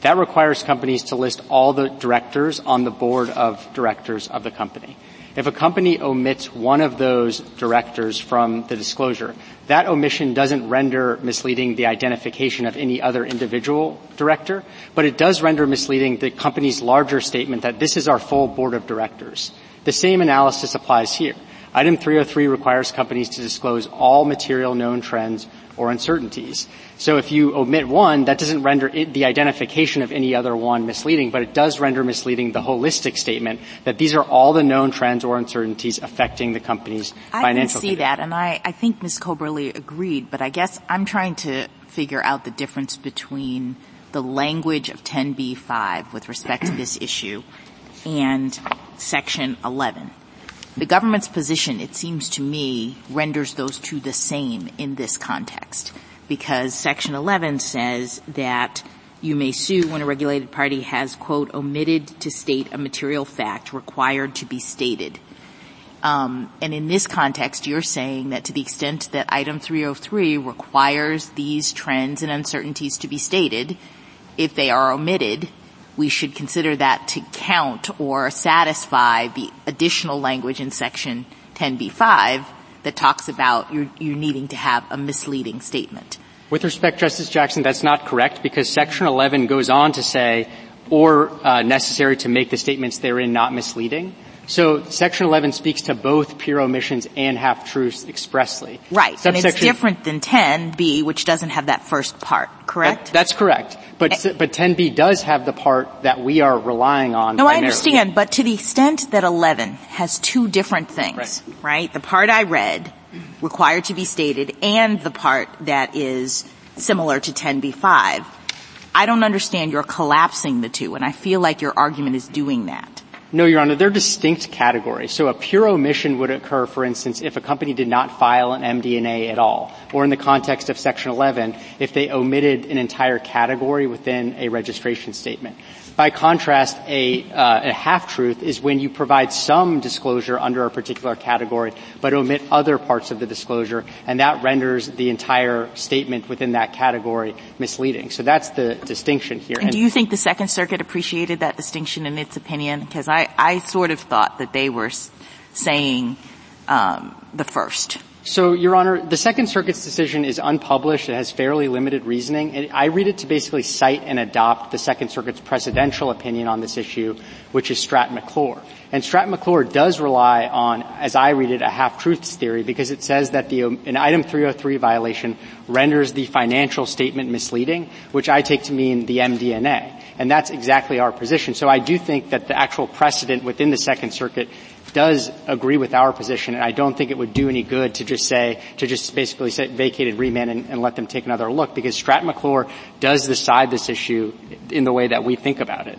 That requires companies to list all the directors on the board of directors of the company. If a company omits one of those directors from the disclosure, that omission doesn't render misleading the identification of any other individual director, but it does render misleading the company's larger statement that this is our full board of directors. The same analysis applies here. Item 303 requires companies to disclose all material known trends or uncertainties. So if you omit one, that doesn't render it, the identification of any other one misleading, but it does render misleading the holistic statement that these are all the known trends or uncertainties affecting the company's I financial can see that, and I, I think Ms. Coberly agreed, but I guess I'm trying to figure out the difference between the language of 10b-5 with respect to this issue and Section 11. The government's position, it seems to me, renders those two the same in this context because Section 11 says that you may sue when a regulated party has, quote, omitted to state a material fact required to be stated. Um, and in this context, you're saying that to the extent that item 303 requires these trends and uncertainties to be stated, if they are omitted, we should consider that to count or satisfy the additional language in section 10b-5 that talks about you, needing to have a misleading statement. With respect, Justice Jackson, that's not correct because section 11 goes on to say or uh, necessary to make the statements therein not misleading. So section 11 speaks to both pure omissions and half-truths expressly. Right. Subsection, and it's different than 10b, which doesn't have that first part, correct? That, that's correct. But, eh. but 10b does have the part that we are relying on. No, primarily. I understand, but to the extent that 11 has two different things, right? right? The part I read, required to be stated, and the part that is similar to 10b-5, I don't understand you're collapsing the two, and I feel like your argument is doing that. No, Your Honor, they're distinct categories. So a pure omission would occur, for instance, if a company did not file an MD&A at all, or in the context of Section 11, if they omitted an entire category within a registration statement. By contrast, a, uh, a half-truth is when you provide some disclosure under a particular category, but omit other parts of the disclosure, and that renders the entire statement within that category misleading. So that's the distinction here. And, and do you think the Second Circuit appreciated that distinction in its opinion? Because I, I sort of thought that they were saying um, the first. So, Your Honor, the Second Circuit's decision is unpublished. It has fairly limited reasoning. I read it to basically cite and adopt the Second Circuit's precedential opinion on this issue, which is Stratte-McClure. And Stratte-McClure does rely on, as I read it, a half-truths theory because it says that the, an item 303 violation renders the financial statement misleading, which I take to mean the MD&A. And that's exactly our position. So I do think that the actual precedent within the Second Circuit does agree with our position, and I don't think it would do any good to just say, to just basically say vacated remand and, and let them take another look, because Stratte-McClure does decide this issue in the way that we think about it.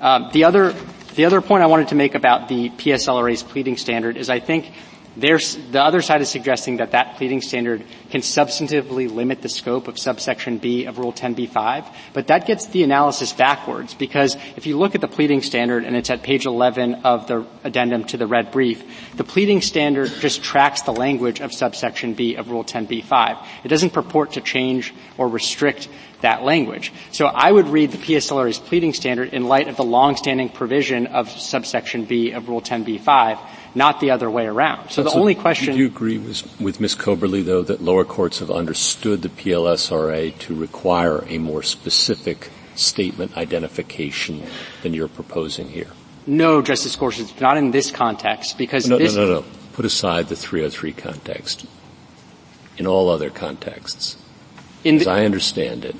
Um, the other, the other point I wanted to make about the PSLRA's pleading standard is I think the other side is suggesting that that pleading standard can substantively limit the scope of subsection B of Rule 10b-5, but that gets the analysis backwards because if you look at the pleading standard and it's at page 11 of the addendum to the red brief, the pleading standard just tracks the language of subsection B of Rule 10b-5. It doesn't purport to change or restrict that language. So I would read the PSLRA's pleading standard in light of the longstanding provision of subsection B of Rule 10b-5 not the other way around. So, so the only question. Do you agree with, with Ms. Coberly, though, that lower courts have understood the PLSRA to require a more specific statement identification than you're proposing here? No, Justice Gorsuch, not in this context, because no, this. No, no, no. Put aside the 303 context. In all other contexts, in as I understand it,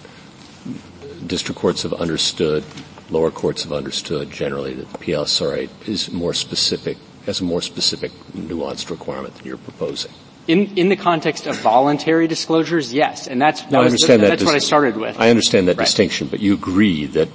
district courts have understood, lower courts have understood generally that the PLSRA is more specific has a more specific, nuanced requirement than you're proposing. In, in the context of voluntary disclosures, yes, and that's, no, I understand the, that that's dis- what I started with. I understand that right. distinction, but you agree that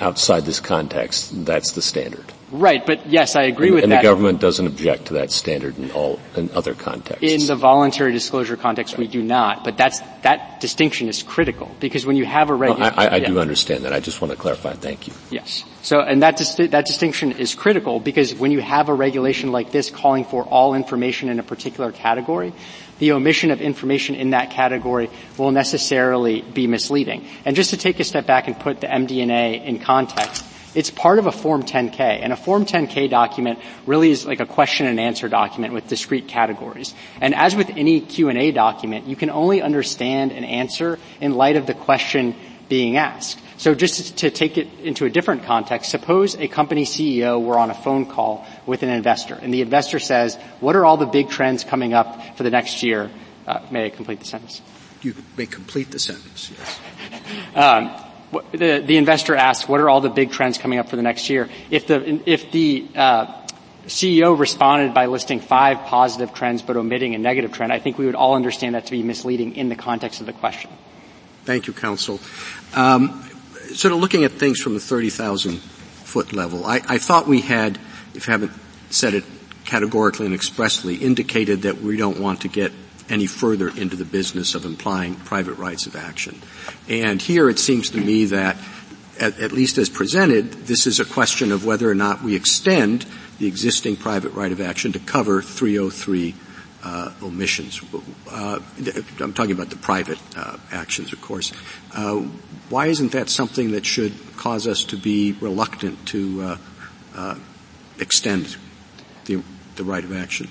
outside this context, that's the standard. Right, but yes, I agree and, with and that. And the government doesn't object to that standard in all in other contexts. In the voluntary disclosure context, we do not. But that's that distinction is critical because when you have a regular, I, I, I yeah. do understand that. I just want to clarify. Thank you. Yes. So, and that dis- that distinction is critical because when you have a regulation like this calling for all information in a particular category, the omission of information in that category will necessarily be misleading. And just to take a step back and put the MD&A in context, it's part of a Form 10K, and a Form 10K document really is like a question and answer document with discrete categories. And as with any Q&A document, you can only understand an answer in light of the question being asked. So just to take it into a different context, suppose a company CEO were on a phone call with an investor, and the investor says, what are all the big trends coming up for the next year? Uh, may I complete the sentence? You may complete the sentence, yes. um, the, the investor asks, what are all the big trends coming up for the next year? If the, if the, uh, CEO responded by listing five positive trends but omitting a negative trend, I think we would all understand that to be misleading in the context of the question. Thank you, counsel. Um, sort of looking at things from the 30,000 foot level, I, I thought we had, if you haven't said it categorically and expressly, indicated that we don't want to get any further into the business of implying private rights of action. And here it seems to me that, at, at, least as presented, this is a question of whether or not we extend the existing private right of action to cover 303 uh, omissions. Uh, I'm talking about the private uh, actions, of course. Uh, why isn't that something that should cause us to be reluctant to uh, uh, extend the, the right of action?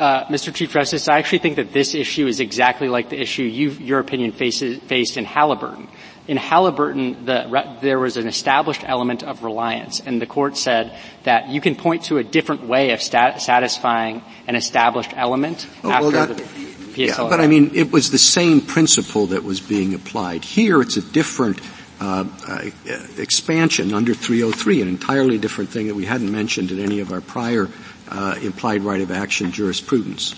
Uh, Mr. Chief Justice, I actually think that this issue is exactly like the issue your opinion faces, faced in Halliburton. In Halliburton, the, there was an established element of reliance, and the court said that you can point to a different way of stat- satisfying an established element oh, after well, that, the PSLRA. Yeah, but I mean, it was the same principle that was being applied. Here, it's a different uh, uh, expansion under 303, an entirely different thing that we hadn't mentioned in any of our prior uh, implied right of action jurisprudence.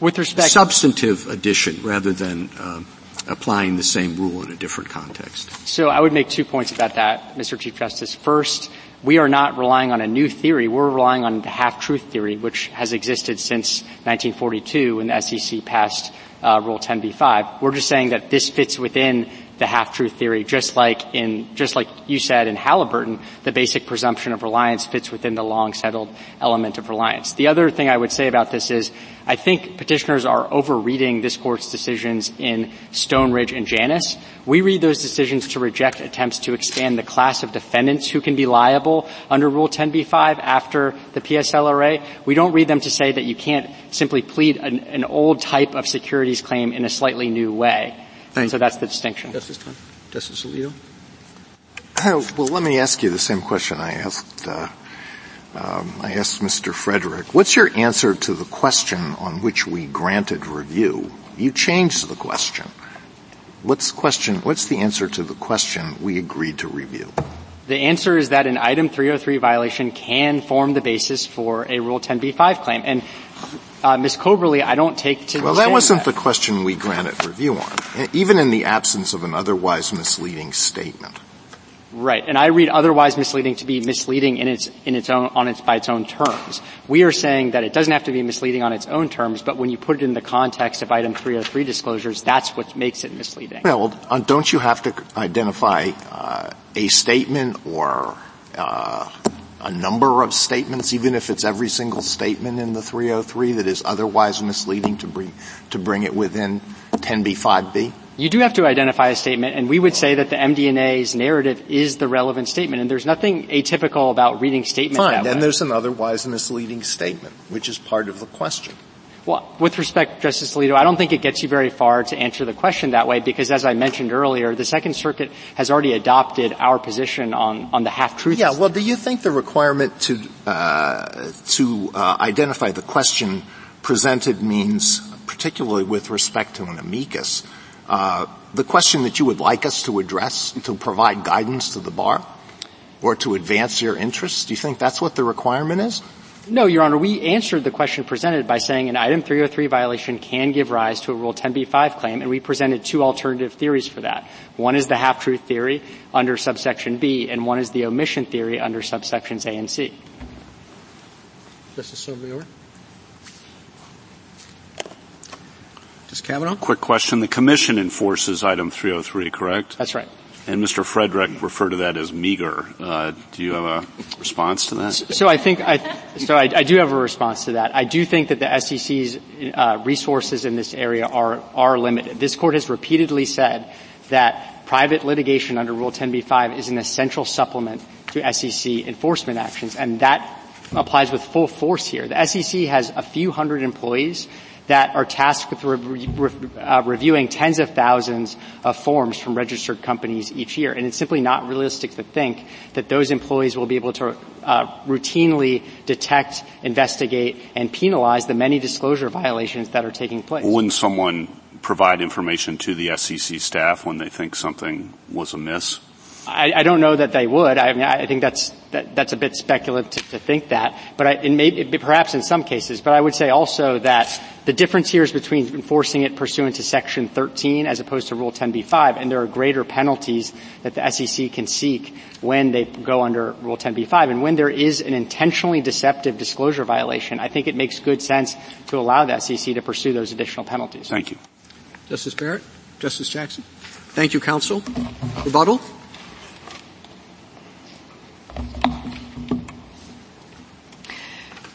With respect, substantive addition rather than uh, applying the same rule in a different context. So I would make two points about that, Mr. Chief Justice. First, we are not relying on a new theory. We're relying on the half-truth theory, which has existed since 1942 when the SEC passed uh, Rule 10b-5. We're just saying that this fits within the half-truth theory, just like in, just like you said in Halliburton, the basic presumption of reliance fits within the long-settled element of reliance. The other thing I would say about this is, I think petitioners are over-reading this court's decisions in Stoneridge and Janus. We read those decisions to reject attempts to expand the class of defendants who can be liable under Rule 10b-5 after the PSLRA. We don't read them to say that you can't simply plead an, an old type of securities claim in a slightly new way. Thank so that's the distinction. Justice Tom. Justice Alito. well, let me ask you the same question I asked. Uh, um, I asked Mr. Frederick. What's your answer to the question on which we granted review? You changed the question. What's the question? What's the answer to the question we agreed to review? The answer is that an item 303 violation can form the basis for a Rule 10b-5 claim. And uh, Ms. Coberly, I don't take to Well, that wasn't that. the question we granted review on, even in the absence of an otherwise misleading statement. Right, and I read otherwise misleading to be misleading in its in its own on its by its own terms. We are saying that it doesn't have to be misleading on its own terms, but when you put it in the context of item 303 disclosures, that's what makes it misleading. Well, uh, don't you have to identify uh, a statement or uh, a number of statements, even if it's every single statement in the 303 that is otherwise misleading to bring, to bring it within 10b5b? You do have to identify a statement, and we would say that the MD&A's narrative is the relevant statement, and there's nothing atypical about reading statements Fine, that then there's an otherwise misleading statement, which is part of the question. Well, with respect, Justice Alito, I don't think it gets you very far to answer the question that way because as I mentioned earlier, the Second Circuit has already adopted our position on, on the half-truth. Yeah, well, do you think the requirement to, uh, to uh, identify the question presented means, particularly with respect to an amicus, the question that you would like us to address to provide guidance to the bar? Or to advance your interests? Do you think that's what the requirement is? No, Your Honor, we answered the question presented by saying an item 303 violation can give rise to a Rule 10b-5 claim, and we presented two alternative theories for that. One is the half-truth theory under subsection B, and one is the omission theory under subsections A and C. Justice Sotomayor? Justice Kavanaugh? Quick question. The Commission enforces item 303, correct? That's right. And Mr. Frederick referred to that as meager. Uh, do you have a response to that? So I think I, so I, I, do have a response to that. I do think that the SEC's uh, resources in this area are are limited. This court has repeatedly said that private litigation under Rule 10b-5 is an essential supplement to SEC enforcement actions, and that applies with full force here. The SEC has a few hundred employees that are tasked with re- re- uh, reviewing tens of thousands of forms from registered companies each year. And it's simply not realistic to think that those employees will be able to uh, routinely detect, investigate, and penalize the many disclosure violations that are taking place. Wouldn't someone provide information to the SEC staff when they think something was amiss? I, I, don't know that they would. I mean, I think that's that, that's a bit speculative to, to think that, but I, it may, it, perhaps in some cases. But I would say also that the difference here is between enforcing it pursuant to Section 13 as opposed to Rule 10b-5, and there are greater penalties that the SEC can seek when they go under Rule 10b-5, and when there is an intentionally deceptive disclosure violation. I think it makes good sense to allow the SEC to pursue those additional penalties. Thank you, Justice Barrett, Justice Jackson. Thank you, counsel. Rebuttal.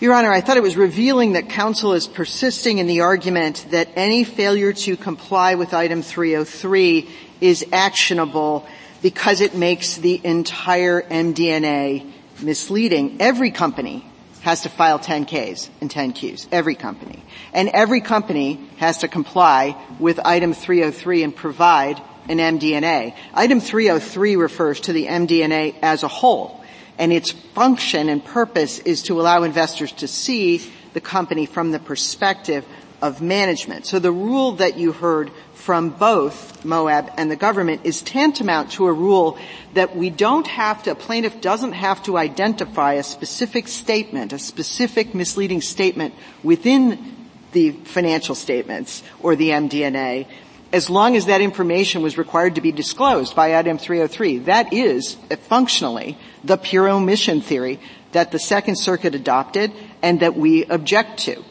Your Honor, I thought it was revealing that counsel is persisting in the argument that any failure to comply with item 303 is actionable because it makes the entire MD&A misleading. Every company has to file 10Ks and 10Qs. Every company. And every company has to comply with item 303 and provide an MD&A. Item 303 refers to the MD&A as a whole and its function and purpose is to allow investors to see the company from the perspective of management. So the rule that you heard from both Moab and the government is tantamount to a rule that we don't have to, a plaintiff doesn't have to identify a specific statement, a specific misleading statement within the financial statements or the MD&A as long as that information was required to be disclosed by item 303. That is, functionally, the pure omission theory that the Second Circuit adopted and that we object to.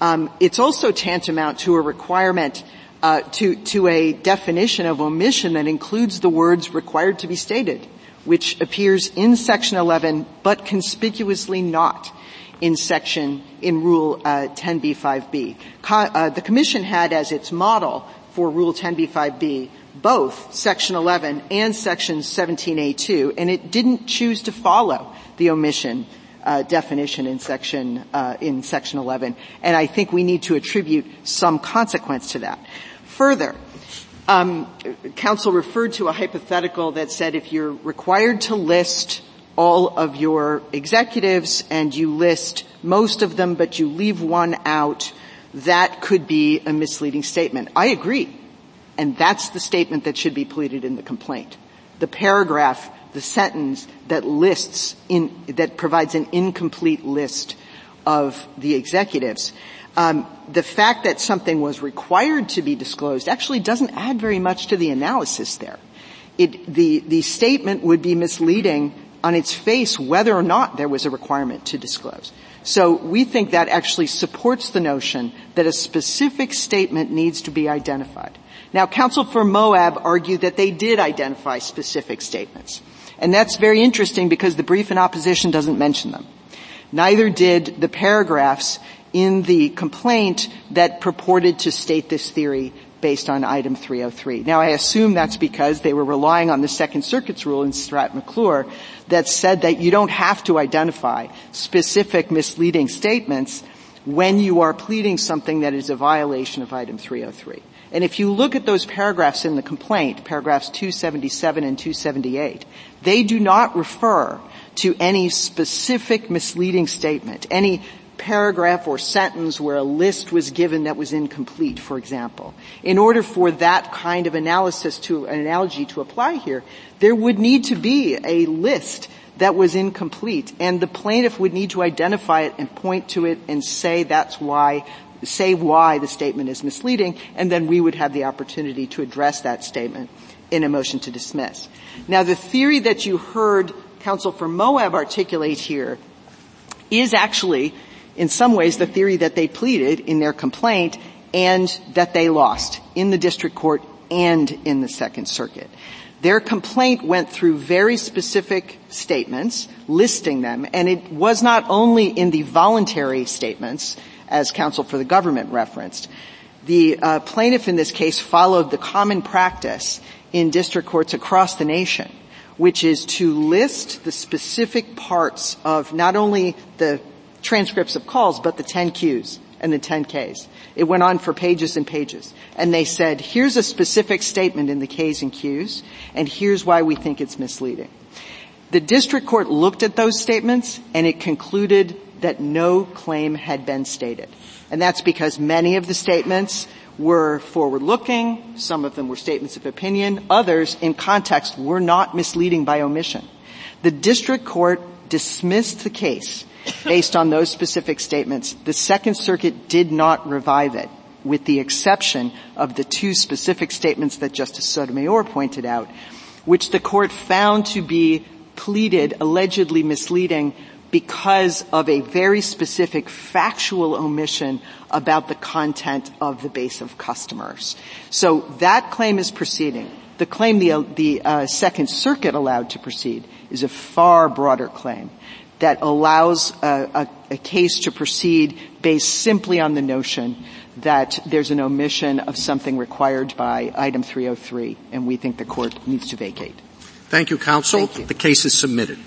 Um, it's also tantamount to a requirement uh, to to a definition of omission that includes the words required to be stated, which appears in Section 11 but conspicuously not in section in Rule uh, 10b-5b. Co- uh, the Commission had as its model for Rule 10b-5b both Section 11 and Section 17a2, and it didn't choose to follow the omission uh, definition in Section uh, in Section 11, and I think we need to attribute some consequence to that. Further, um, counsel referred to a hypothetical that said if you're required to list all of your executives and you list most of them but you leave one out, that could be a misleading statement. I agree. And that's the statement that should be pleaded in the complaint. The paragraph, the sentence that lists in, that provides an incomplete list of the executives. Um, the fact that something was required to be disclosed actually doesn't add very much to the analysis there. It, the, the statement would be misleading on its face whether or not there was a requirement to disclose. So we think that actually supports the notion that a specific statement needs to be identified. Now, counsel for Moab argued that they did identify specific statements. And that's very interesting because the brief in opposition doesn't mention them. Neither did the paragraphs in the complaint that purported to state this theory based on item 303. Now I assume that's because they were relying on the Second Circuit's rule in Stratte-McClure that said that you don't have to identify specific misleading statements when you are pleading something that is a violation of item 303. And if you look at those paragraphs in the complaint, paragraphs 277 and 278, they do not refer to any specific misleading statement, any paragraph or sentence where a list was given that was incomplete, for example. In order for that kind of analysis to, an analogy to apply here, there would need to be a list that was incomplete and the plaintiff would need to identify it and point to it and say that's why say why the statement is misleading, and then we would have the opportunity to address that statement in a motion to dismiss. Now the theory that you heard counsel for Moab articulate here is actually in some ways the theory that they pleaded in their complaint and that they lost in the district court and in the Second Circuit. Their complaint went through very specific statements, listing them, and it was not only in the voluntary statements, as counsel for the government referenced. The uh, plaintiff in this case followed the common practice in district courts across the nation, which is to list the specific parts of not only the transcripts of calls, but the 10 Qs and the 10 Ks. It went on for pages and pages. And they said, here's a specific statement in the Ks and Qs, and here's why we think it's misleading. The district court looked at those statements and it concluded that no claim had been stated. And that's because many of the statements were forward-looking, some of them were statements of opinion, others in context were not misleading by omission. The district court dismissed the case based on those specific statements. The Second Circuit did not revive it, with the exception of the two specific statements that Justice Sotomayor pointed out, which the court found to be pleaded allegedly misleading because of a very specific factual omission about the content of the base of customers. So that claim is proceeding. The claim the, the uh, Second Circuit allowed to proceed is a far broader claim that allows a, a, a case to proceed based simply on the notion that there's an omission of something required by item 303, and we think the court needs to vacate. Thank you, counsel. Thank you. The case is submitted.